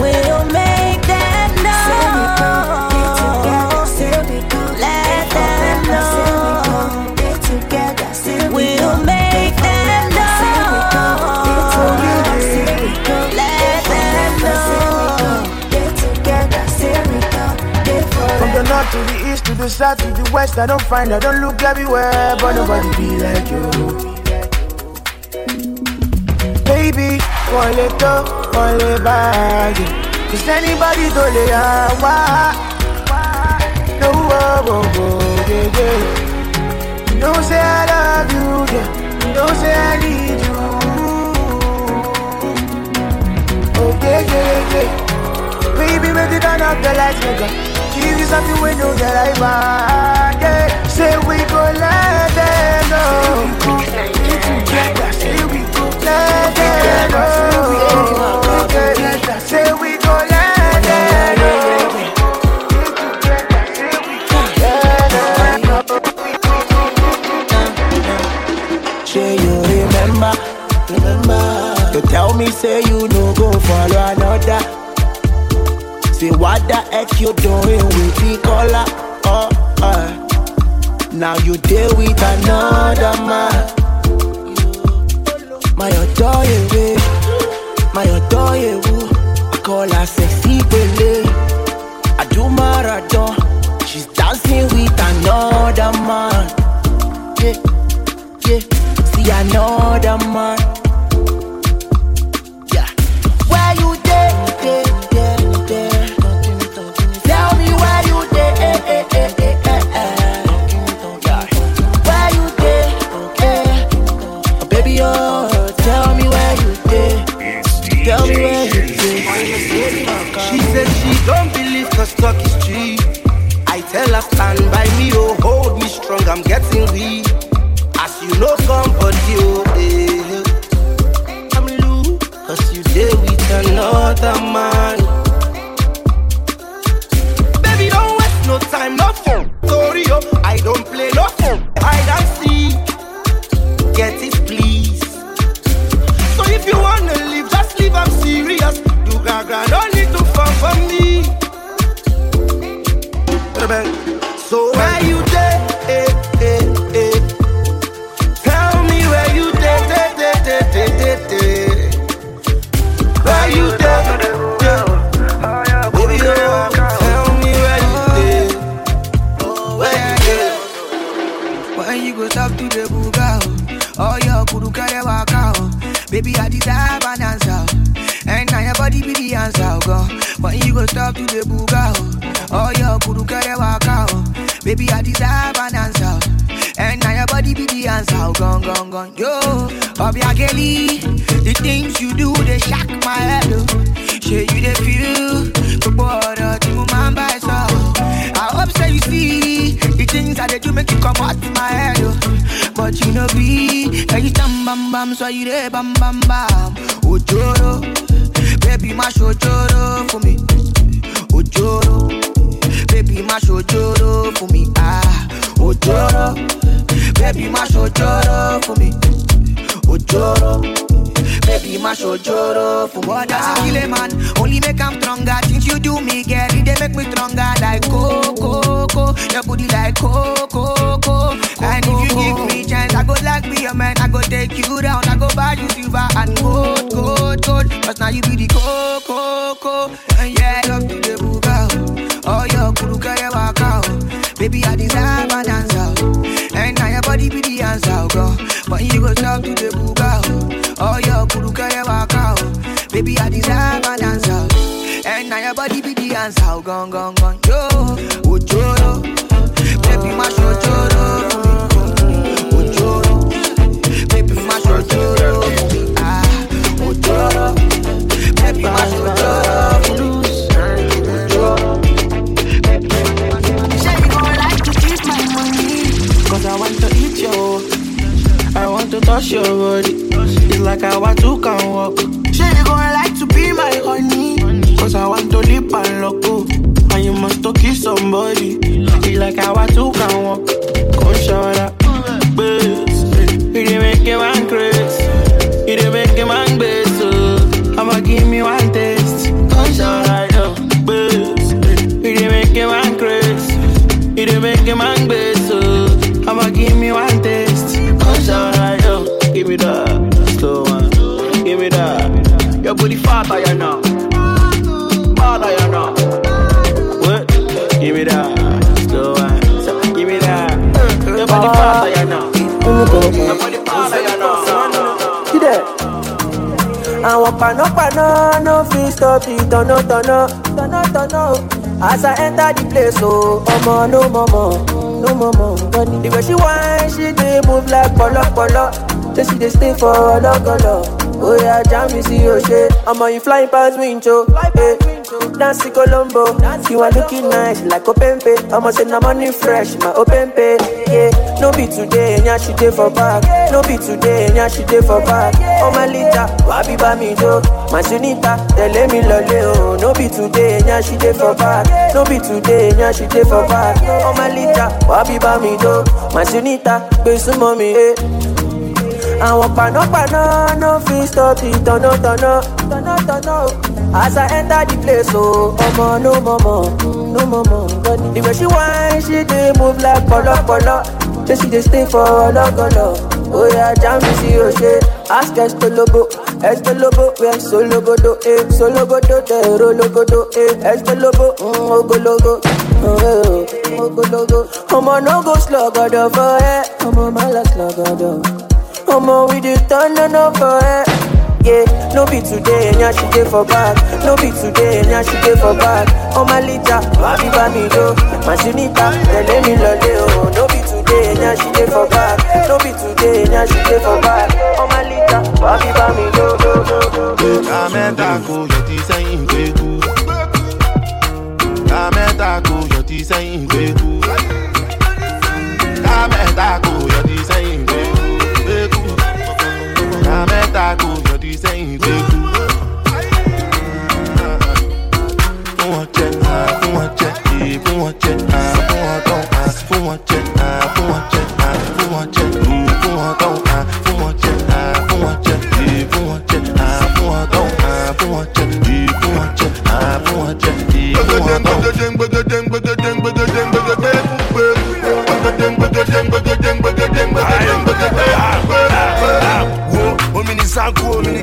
We'll make them know. Let them know. We'll make them know. Let them know. From the north to the east to the south to the west, I don't find, I don't look everywhere, but nobody be like you. Baby, one little, one little bag. Cause anybody do lay out, no, oh, oh, oh, yeah, yeah. You know, say I love you, yeah. You know, say I need you. Oh, yeah, yeah, yeah. Baby, it turn up the lights, nigga. Give you something we know that I want. Yeah. Say we go let them know. Together, Say you no go follow another. Say what the you doing with the color? Oh, uh. Now you deal with another man. My adore you, my adore you. I call her sexy Bele. I do marathon. She's dancing with another man. Yeah, yeah. See another man. cause talk is cheap. I tell her stand by me, oh, hold me strong, I'm getting weak. As you know somebody, oh, eh, I'm loose, cause you there with another man. Baby, don't waste no time, no phone. Sorry, oh, I don't play no phone. I don't see. bed. So where you dead? Eh, eh, eh. Tell me where you there, there, there, there, there, there, there. Where you there? Yeah. Baby, tell me where you there. Oh, where you? When you go talk to the buga, oh your kuru kare waka, oh? baby I desire an answer, and now your body be the answer, oh, girl. When you go stop to the buga, oh oh your Baby, I deserve an answer, oh. and now your body be the answer, oh, gone, gone, gone. Yo, Kelly, the things you do they shock my head, oh. Say you they feel, but boy, to my by so. I hope so you see the things that they do make you come out to my head, oh. But you know be, hey you stand bam bam, so you there bam bam bam. Oh, ojoro, baby mash ojoro for me. For me. Ah, ojoro, baby mash ojoro for me. Ojoro. Baby, my show joro for what does kill a man? Only make I'm stronger. Things you do me, girl, they make me stronger. Like coco, coco, your booty like coco, coco. And if you give me chance, I go like be your man. I go take you down. I go buy you silver and gold, gold, gold. Cause now you be the coco, coco. And yeah, love to the buga. Baby, I desire an answer. And now your body be the answer, girl. But you go talk to the buga. oh. Your kuru kaya waka. Baby, I desire an answer. And now your body be the answer, gone, gone, gone. Yo, touch your body. It's like how I two can walk. Say you gon' like to be my honey. Cause I want to lip and loco And you must to kiss somebody. It's like how I two can walk. Come show that Bass You dey make a man Fat I know Bad I know What? Give me that slow one So, Give me that Your body fat I know Your body fat I know You there? àwọn panápaná no fit stop the tọ̀nàtọ̀nà tọ̀nàtọ̀nà o. as i enter the place o ọmọ no mọ̀mọ̀ no mọ̀mọ̀ nǹkan ni. the way she whine she dey move like pọ̀lọ́pọ̀lọ́ say she dey stay for ọlọ́gọlọ. Oya jam mi sí òṣè ọmọ yìí flying pass window. Hey. Nancy Colombo, you are looking nice like Openpe. I'ma say na money fresh, my Openpe. Yeah, no be today, nya she dey for back. No be today, nya she dey for back. Oh my lita, wabi ba mi do. My sunita, tell me lole oh. No be today, nya she dey for back. No be today, nya she dey for back. Oh my lita, wabi ba mi do. My sunita, gbe sumo mi eh. Àwọn panápaná no fit stop the tọ̀nàtọ̀nà o. as i enter the place o ọmọ no mọ̀mọ̀ no mọ̀mọ̀ ni. the way she whine she dey move like pọ̀lọ́pọ̀lọ́ say she dey stay for ọlọ́gọlọ. oya jam mi sí òṣè ask estolobo estolobo wẹ sologodo eh sologodo tẹ̀rọ logodo eh estolobo mm, ogologo. Oh, eh, oh, ogologo. ọmọ no go slogodo for ẹ ọmọ má lọ slogodo. Omo, we dey turn up for her. Yeah, no be today, nya she dey for back. No be today, nya she dey for back. Oh my lita, wabi ba mi do. My sunita, tell me lole. No be today, nya she dey for back. No be today, nya she dey for back. My lita, wabi ba mi do do do do. Ká mẹ́ta kò yọ ti sẹ́yìn gbẹ́kú. Ká mẹ́ta kò yọ ti sẹ́yìn gbẹ́kú. Ká mẹ́ta Ká mẹ́ta kò yọ ti sẹ́yìn gbẹ́kú. Fún wọn jẹ, sanku omi ni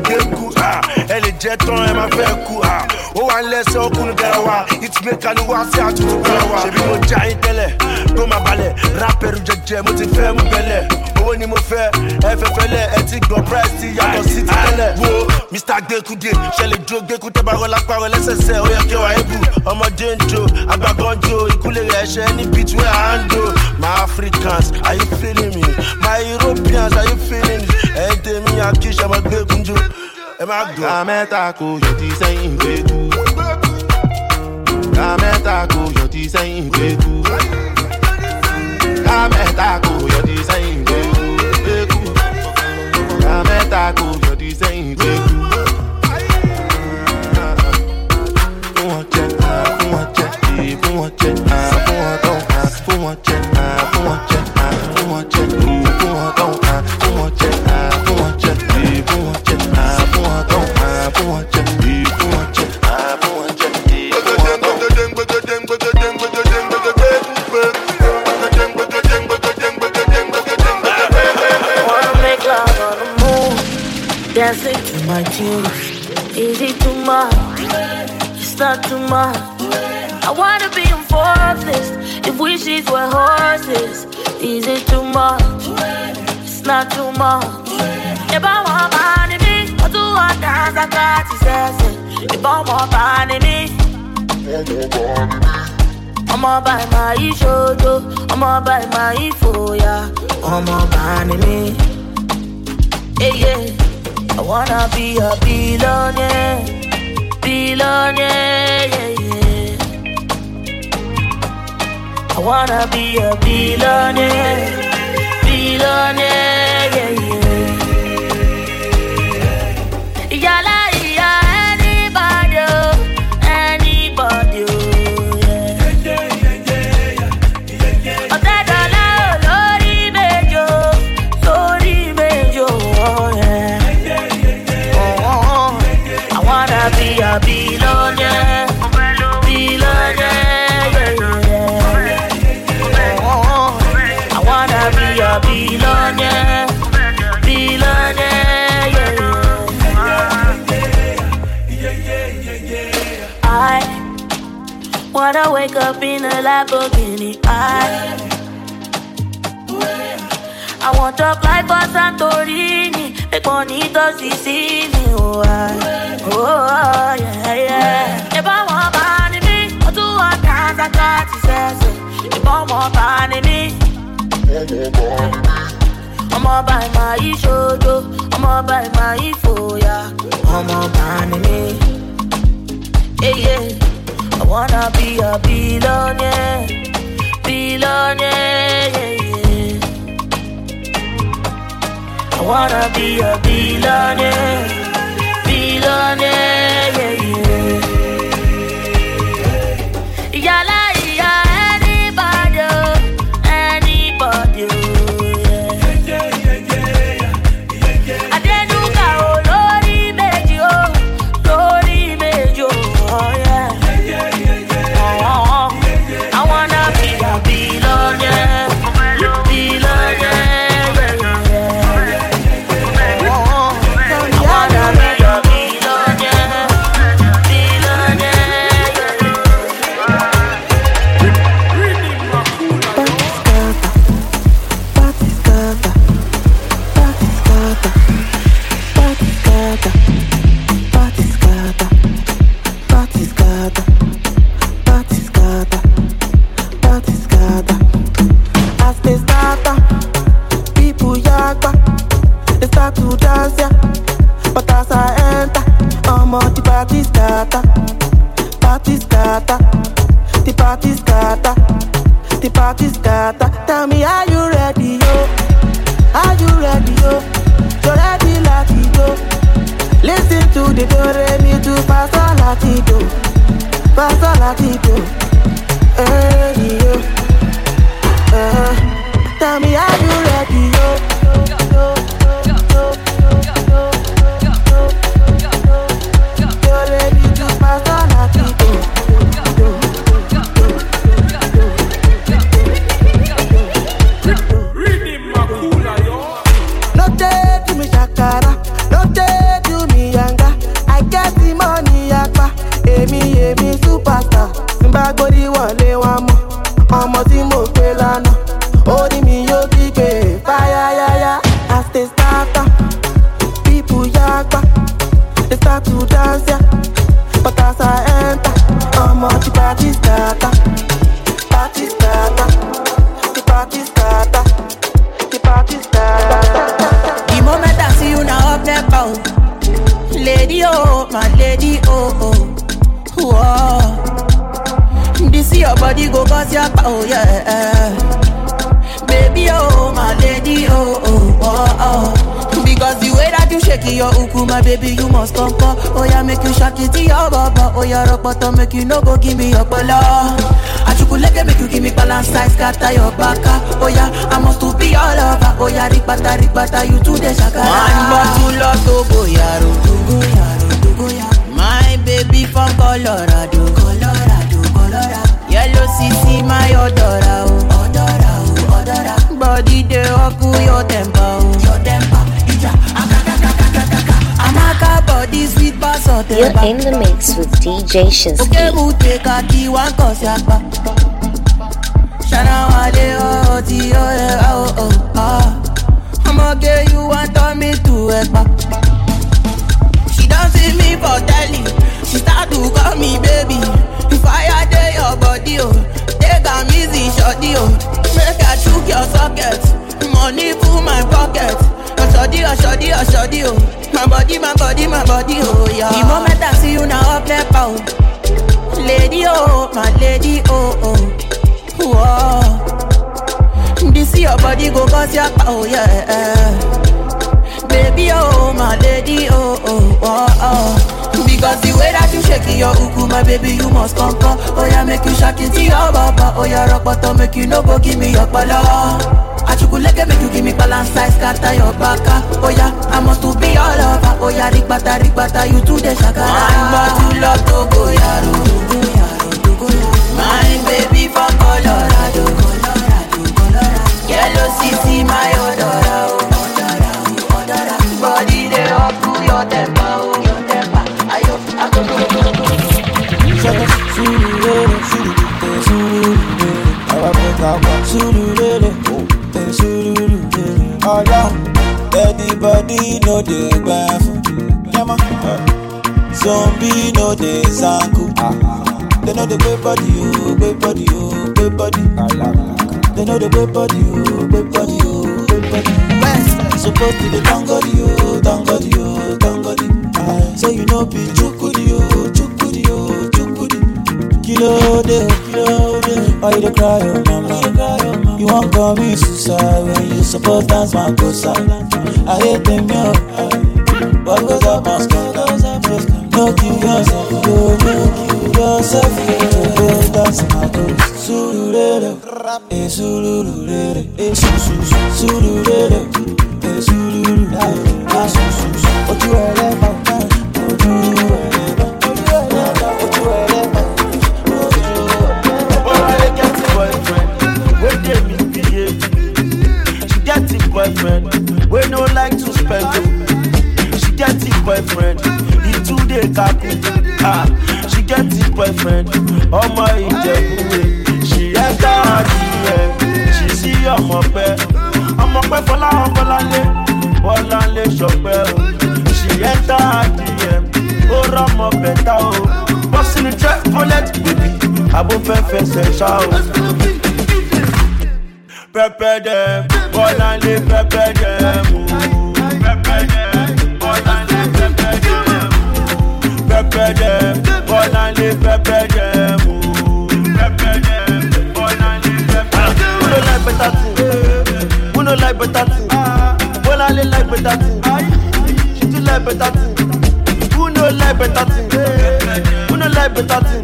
ah, ẹ lè jẹ́ tán ẹ máa fẹ́ ha. Ó wà ń lẹ́sẹ̀ ọkùnrin bẹ̀rẹ̀ wa. Hitmaker ni wá sí àtúntò bẹ̀rẹ̀ wa. Ṣèbí mo já yín tẹ́lẹ̀ tó máa balẹ̀. Rápẹ̀rù jẹjẹ mo ti fẹ́ mú bẹ́lẹ̀. Owó ni mo fẹ́ ẹ fẹ́ fẹ́lẹ̀ ẹ ti gbọ́ price ti yàtọ̀ sí ti tẹ́lẹ̀. Wo mr. Gbẹkude ṣẹlẹ̀ tẹ́ bá rọlá parọ́ lẹ́sẹsẹ ó yẹ kí wàá ebù ọmọdé ń jo àgbàgbọ́n jo ìkúlẹ̀ rẹ̀ ṣẹ́ ní wey i hand my africans are you feeling me? My europeans are you feeling me? Ẹ̀yin tèmi àkíṣe ọmọ gbẹkú jo ẹ má gbọ́. ká mẹ́ta kò yọ ti sẹ́yìn gbẹ́kú. ká mẹ́ta kò yọ ti sẹ́yìn gbẹ́kú. Ká mẹ́ta kò yọ ti sẹ́yìn gbẹ́kú. ká mẹ́ta kò yọ ti sẹ́yìn gbẹ́kú. fún wọn jẹ fún wọn jẹ èyí fún wọn jẹ fún wọn tán fún wọn jẹ too much. I wanna be on fourth list if wishes were horses. Is it too much? It's not too much. If I want money, me, I do what dance I got to say. I want money, me. ọmọ báyìí máa yí ṣojo ọmọ báyìí máa yí fòyà ọmọ báyìí mi. Eye, I wanna be a billionaire, billionaire, yeah, yeah. I wanna be a billionaire, billionaire, wanna wake up in a Lamborghini. I I want to fly for Santorini, make to Sicily. Oh, I, oh yeah, yeah. If I want money, me, I do I got to say. If I want money, me. ọmọ báyìí máa yí ṣojo ọmọ báyìí máa yí fòyà ọmọ báyìí mi. Eye, I wanna be a billionaire, billionaire, yeah, yeah. I wanna be a billionaire, billionaire, with your oh yeah. Eh. Baby oh, my lady oh oh oh oh. Because the way that you shake your uku, my baby, you must come come. Oh yeah, make you shake it to your baba. Oh yeah, rock bottom, make you no go give me your pala. Achukuleke make you give me balance size, scatter your baka. Ah. Oh yeah, I must to be all over. Oh yeah, rikbata, rikbata, you to the shaka. One bottle of Togo yaro, Togo yaro. My baby from Colorado, Yellow my odora, oh, odora, oh. Body they up to your temper, oh, your temper. Ayo, Everybody know the gbẹ fún. Zombie know the zanku. They know the gbé body oh, o, gbé body oh, o, gbé body. They know the gbé body o, gbé body o, gbé body. Suppose to the tangodi o, tangodi o, tangodi. So you know be chukudi o, chukudi o, chukudi. Kilo de, kilo de. Oh, Why you dey cry oh mama? You wan commit suicide when you suppose dance my gosa. I hate them yo. What goes up must down. No kill yo, no kill yourself. To go dance my gosa. Surulere, eh surulere, eh su su su. Surulere, eh surulere, eh su su boyfriend, wey no like to spend. She get a boyfriend, dey kaku. Ah, she get a boyfriend, ọmọ Ìjẹ̀bú-Òde. She enter DM, she see ọmọ pẹ́. Ọmọ pẹ́ Fọláhàn Bọ́láńlé, Bọ́láńlé Ṣọpẹ́ o. She enter DM, ó rọ́mọ bẹ̀tà o. Bọ́sì ni jẹ́ bullet baby, àbò fẹ́ fẹsẹ̀ ṣá o. Pẹ́pẹ́ dẹ̀, Bọ́láńlé pẹ́pẹ́ dẹ̀ mú. Like better thing? Bọ́láńlé like better thing. She too like better thing. Who no like better thing? Who no like better thing?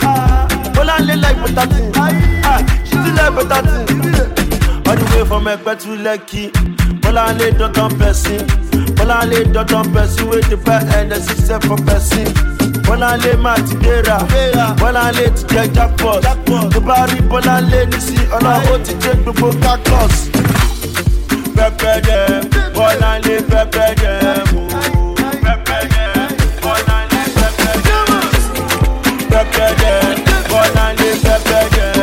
Bọ́láńlé like better thing. Ah, she too like better thing. All the way from Ẹ̀pẹ́ to Lekki. Bọ́láńlé dọ́tàn pẹ̀sìn. Bọ́láńlé dọ́tàn pẹ̀sìn wey dey buy ẹ̀ẹ́dẹ̀ ṣiṣẹ́ for pẹ̀sìn. Bọ́láńlé máa dé ra. Bọ́láńlé ti jẹ jackpot. Tó bá rí Bọ́láńlé nísì ọ̀nà ó ti dé gbogbo cactus. Pẹ́pẹ́ pẹ́pẹ́ dẹ̀ mú. Pẹ́pẹ́ dẹ̀ mú. Pẹ́pẹ́.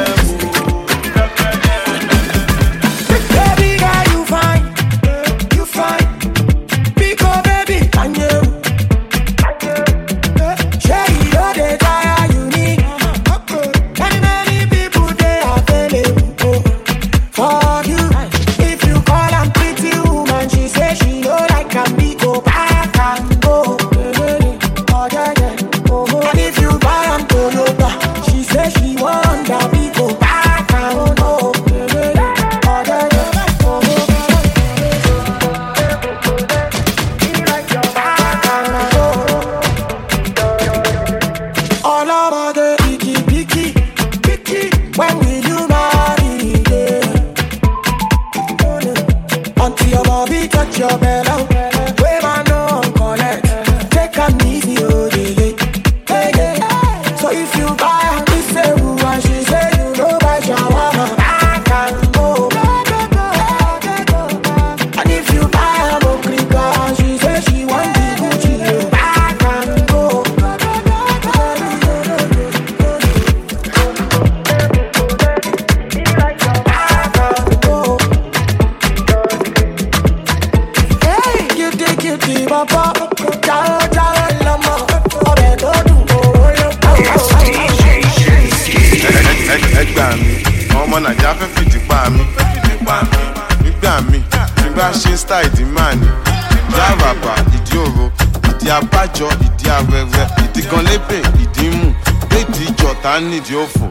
Tá nídìí òfò?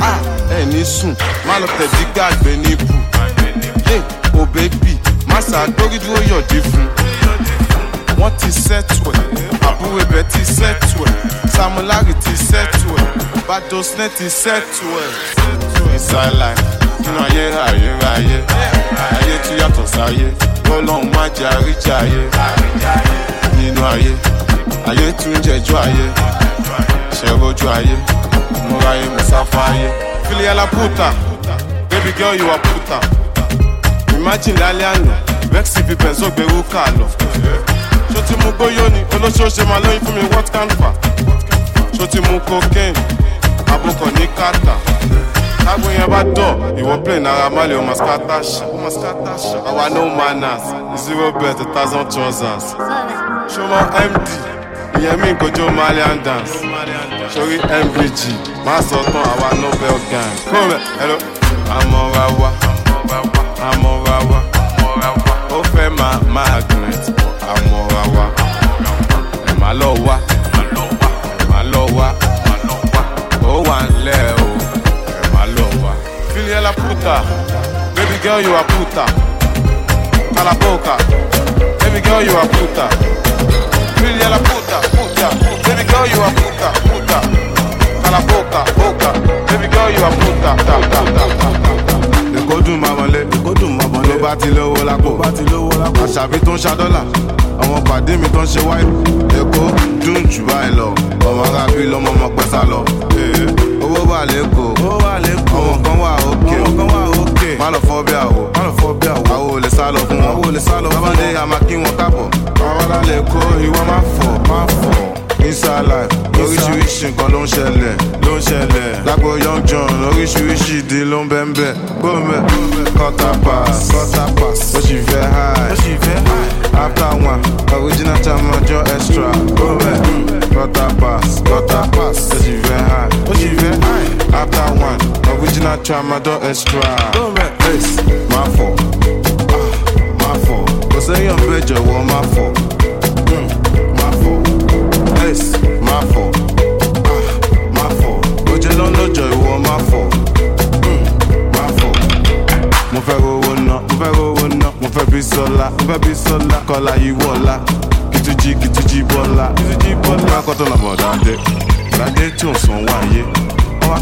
Ah, ẹ ní sùn má lọ tẹ̀dí gbàgbé ní ibù o bébì má ṣàgbórí dúró yọ̀dí fún. Wọ́n ti sẹ́tù ẹ̀ àbúrò ibẹ̀ ti sẹ́tù ẹ̀ samulari ti sẹ́tù ẹ̀ badosne ti sẹ́tù ẹ̀. life nínú ayé ayé ayé. Tún yàtọ̀ sáyé lọ́lọ́run má jẹ́ àríjà ayé nínú ayé ayé tún jẹjọ́ ayé. Ṣẹ̀rọ̀jú ayé múra ayé musafa ayé. filiala puta. Baby girl you are puta. Imagine lálẹ́ àná vex fi benzo gbẹrú kà lọ ṣó ti mú gbóyó ni olóṣooṣe máa lóyún fún what can fa. Ṣó ti mú cocaine. Abokọ̀ ní kàtà kágbó yẹn bá dọ̀ ìwọ play náírà má lè ọmọ skátàṣà àwa no manners. Zero bet a thousand trousers. Ṣọmọ md ìyẹn mi kojú malian dance. Sórí mvg má sọ tán àwa nobel gang. Mẹ hello. Àmọ́ra wa àmọ́ra wa ó fẹ́ máa magnet àmọ́ra wa ẹ̀ má lọ wá ẹ̀ má lọ wá ó wà ńlẹ̀ o. Má lọ wá. filiela puta baby girl you are puta kalaboka baby girl you are puta filiela puta puta. Baby girl you are puta puta. Kalaboka boka baby girl you are puta ta ta ta ta ta. èkó dùn máa mọ̀lé èkó dùn máa mọ̀lé ló bá ti lówó lápò bá ti lówó lápò àṣàbí tó ń ṣa dọ́là àwọn pàdé mi tó ń ṣe wáyé. Èkó dùn jù báyìí lọ. Ọmọ arábí lọmọ ọmọ pẹ́sà lọ. Ee, owó wà lẹ́kọ̀ọ́. Ọmọ kan wà òkè má lọ fọ́ bí àwò àwò ò lè sá lọ fún wọn bábàdé àmà kí wọn. kábọ̀ bábàdà lè kó ìwọ má fọ̀ má fọ̀ inside life oríṣiríṣi nǹkan ló ń ṣẹlẹ̀ ló ń ṣẹlẹ̀. Lágbo Young Jonn oríṣiríṣi ìdí ló ń bẹ́ ń bẹ́ gbọ́mẹ̀ quarter pass quarter pass ó sì fẹ́ high. Ó sì fẹ́ high. After one original jamajo extra. Gbọ́mẹ̀ hmm, quarter pass quarter pass ó sì fẹ́ high ó sì fẹ́ high after one original jamajo extra. Gbọ́mẹ̀ ace máa fọ̀ ah, máa fọ̀ kò sẹ́yìn ọ̀bẹ jọ̀wọ́ máa fọ̀ mm, máa fọ̀ ace máa fọ̀ ah, máa fọ̀ ó jẹ́ lọ́lọ́jọ́ ìwọ máa fọ̀ mm, máa fọ̀ mo fẹ́ rówó ná mo fẹ́ rówó ná mo fẹ́ bí sọlá mo fẹ́ bí sọlá kọlá yìí wọ̀lá. Kìtújì kìtújì bọ́lá. Kìtújì bọ́lá. Kọ́tọ́ làbọ̀ ọ̀dàdé ọ̀dàdé tí ò sàn wá ayé. Wọ́n wá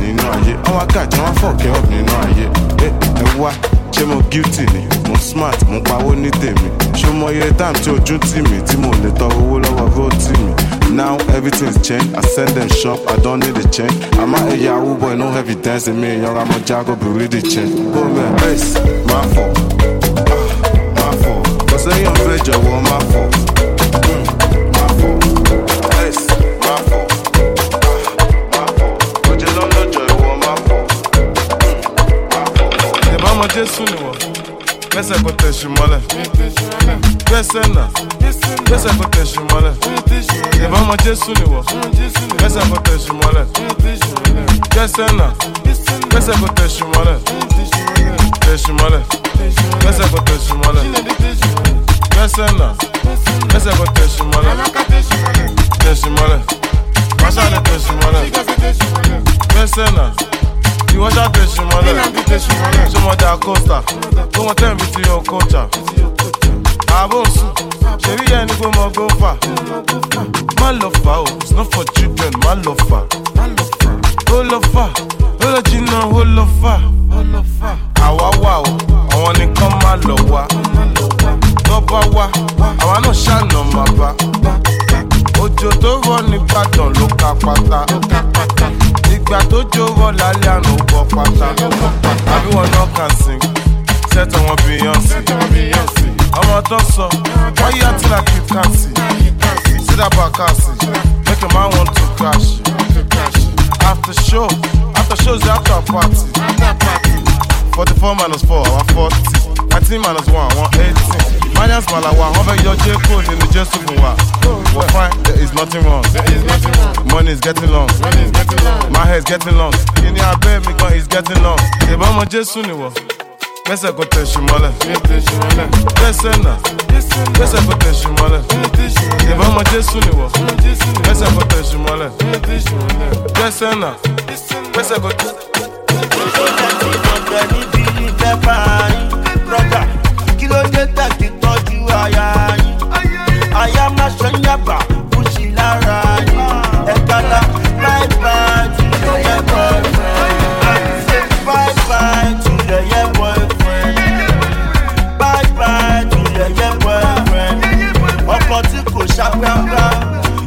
nínú ayé. Wọ́n wá wọ́n fọ̀kẹ́ ọ̀p nínú ayé. Ẹ ẹ wá. Ṣé mo guilty ni? Mo smart mo pawó ní tèmi. Ṣé mo yẹ time tí ojú tì mí tí mo lè tọrọ owó lọ́wọ́ bó tì mí? Now everything's changed. I send them shop. I don't need a change àmọ́ ẹ̀yà awú boy no evidence mi ìyanra mo jágó bìrì the change gómẹ̀ bẹ́ẹ̀sì máa fọ̀. Ah, máa fọ̀. Kò sẹ́yìn ọ̀fẹ́ jọ̀wọ́ máa fọ̀ ìbá ọmọ jésù nìwọ gbẹsẹ kò tẹsí mọlẹ gbẹsẹ nà gbẹsẹ kò tẹsí mọlẹ ìbá ọmọ jésù nìwọ gbẹsẹ kò tẹsí mọlẹ gbẹsẹ nà gbẹsẹ kò tẹsí mọlẹ tẹsí mọlẹ gbẹsẹ kò tẹsí mọlẹ gbẹsẹ nà gbẹsẹ kò tẹsí mọlẹ tẹsí mọlẹ masale tẹsí mọlẹ tẹsí mọlẹ sọmọdé àkọsà tó wọn tẹ̀ fi ti yọ kọjà àbò ń sùn ṣèbí yẹn ni pé mo gbó fà? Má lọ fà o. It's not for children. Má lọ fà. Ó lọ fà. Ó lọ jìnnà ó lọ fà. Àwa wà o. Àwọn nìkan má lọ wá. Tó bá wá àwa náà ṣàna bá. Òjò tó rọ nìbàdàn ló ka pátá ìgbà tó jó rọ lálẹ́ àná ó bọ́ pátá. Àbí wọn náà kàn sing sẹ́tọ̀ wọn beyonce? Ọmọ tó sọ wọ́n yá tí la kì í kàn sí sídà bàkàsì make a man want to crash. After show after show is after party forty four minus four àwọn forty. Nineteen minus one àwọn eighteen minus malawa wọn fẹ́ yọ jẹ́ kó nínú jésù fún wa. We're fine there is nothing wrong. Money is getting long. My hair is getting long. Kíni abẹ́ mi gan is getting long. Ìbọn ọmọ jésù ni wọ. Gbẹ́sẹ̀ kò tẹ̀sí mọ́lẹ̀. Gbẹ́sẹ̀ náà. Gbẹ́sẹ̀ kò tẹ̀sí mọ́lẹ̀. Ìbọn ọmọ jésù ni wọ. Gbẹ́sẹ̀ kò tẹ̀sí mọ́lẹ̀. Gbẹ́sẹ̀ náà. Gbẹ́sẹ̀ kò tẹ̀sí ọ̀gbẹ́ níbi ìfẹ́ bá yín. Brọ́dà kí ló dé tẹ̀sí tọ́jú aya yín? Aya má ṣe ń yàgbà kú sí lára yín. Ẹ̀gbádá bye bye to your yeah boyfriend. Bye bye to your yeah boyfriend. Bye bye to your yeah boyfriend. Ọkọ tí kò ṣàpẹ́pẹ́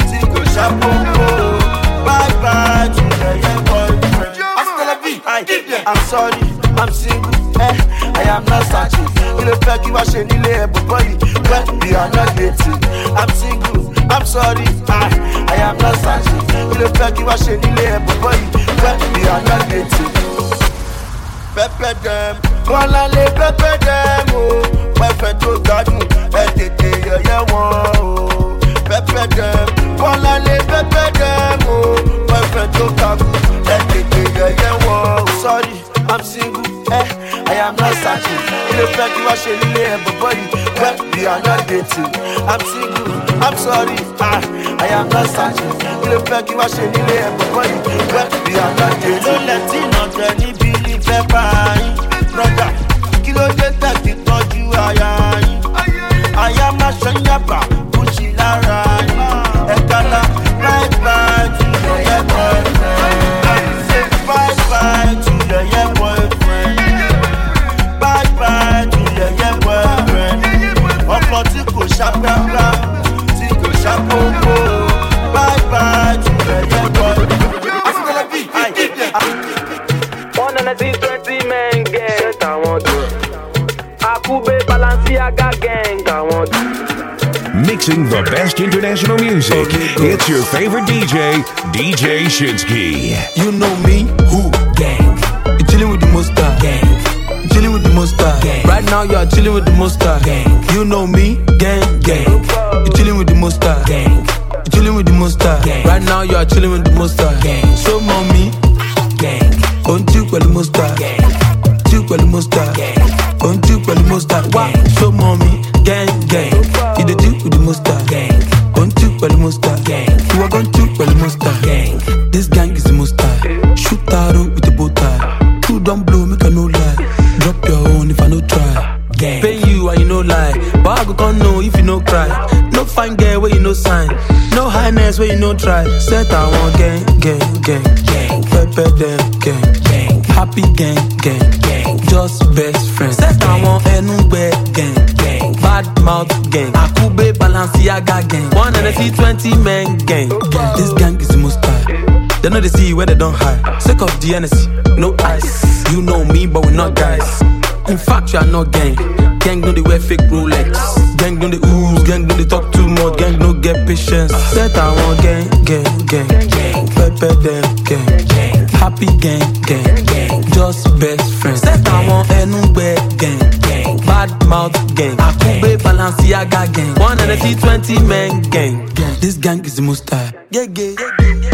tí kò ṣàpọ́pọ́ bye bye to your yeah boyfriend. I'm sorry, I'm single, eh, I am not searching. Kí ló fẹ́ kí wá ṣe nílé ẹ̀bùn bọ́yì? When we are not dating, I'm single, I'm sorry, I, I am not searching. Kí ló fẹ́ kí wá ṣe nílé ẹ̀bùn bọ́yì? When we are not dating. Pẹ́pẹ́ dẹ́m, wọ́n lálẹ́ pẹ́pẹ́ dẹ́m o. Pẹ́pẹ́ tó gbádùn, ẹ tètè yẹ̀yẹ́ wọn o. Pẹ́pẹ́ dẹ́m, wọ́n lálẹ́ pẹ́pẹ́ dẹ́m o. Pẹ́pẹ́ tó gbádùn, ẹ tètè yẹ̀yẹ́ wọn o. Sorry, I'm single, eh, I am not searching. Fẹ́ kí wá ṣe nílé ẹ̀bùn bọ́yì. When we are not dating, I'm single, I'm sorry, ah, I am not searching. Fẹ́ kí wá ṣe nílé ẹ̀bùn bọ́yì. When we are not dating. Tí iná tẹ níbi ìfẹ́ bá yín. Brọ́dà, kí ló dé tẹ̀sí tọ́jú aya yín? Aya má ṣe ń yàgbà kú lára Mixing the best international music. It's your favorite DJ, DJ Shinski. You know me, who? Gang. You chilling with the monster. Gang. You chilling with the monster. Gang. Right now you are chilling with the monster. Gang. You know me, gang, gang. You chilling with the monster. Gang. You chilling with the monster. Gang. Right now you are chilling with the monster. Gang. So mommy, gang. Don't you with the monster. Gang. You with the monster. Gang. Don't you with the monster. Why? So mommy, gang, gang. You the deal with the monster. Gang. You with the monster. Gang. You are going to the monster. Gang. This gang is the monster. Shoot arrow with the bow. Two don't blow, make a no lie. Drop your own if I no try. Gang. Pay you and you no lie. But I go can know if you no cry. No fine girl where you no sign. No highness where you no try. Set I want gang, gang, gang, gang. Pepper them, gang, gang. Happy gang, gang, gang. Just best friends. Set I want anywhere, gang, gang. Bad mouth gang. Akube Balenciaga gang. One and a T twenty men gang. This gang is the most high. They know they see where they don't hide. Sake of the NSC, no ice. You know me, but we're not guys. In fact, you are not gang. Gang no they wear fake Rolex. Gang no they ooze. Gang no they talk too much. Gang no get patience. Set I want gang, gang, gang, gang. Pepper them, gang, gang. Happy gang, gang, gang. Just best friends. Set I want anywhere, gang. Bad mouth gang. Ah, Akube Balenciaga gang. One and a T twenty men gang. This gang is the most high. Yeah, yeah, yeah, yeah.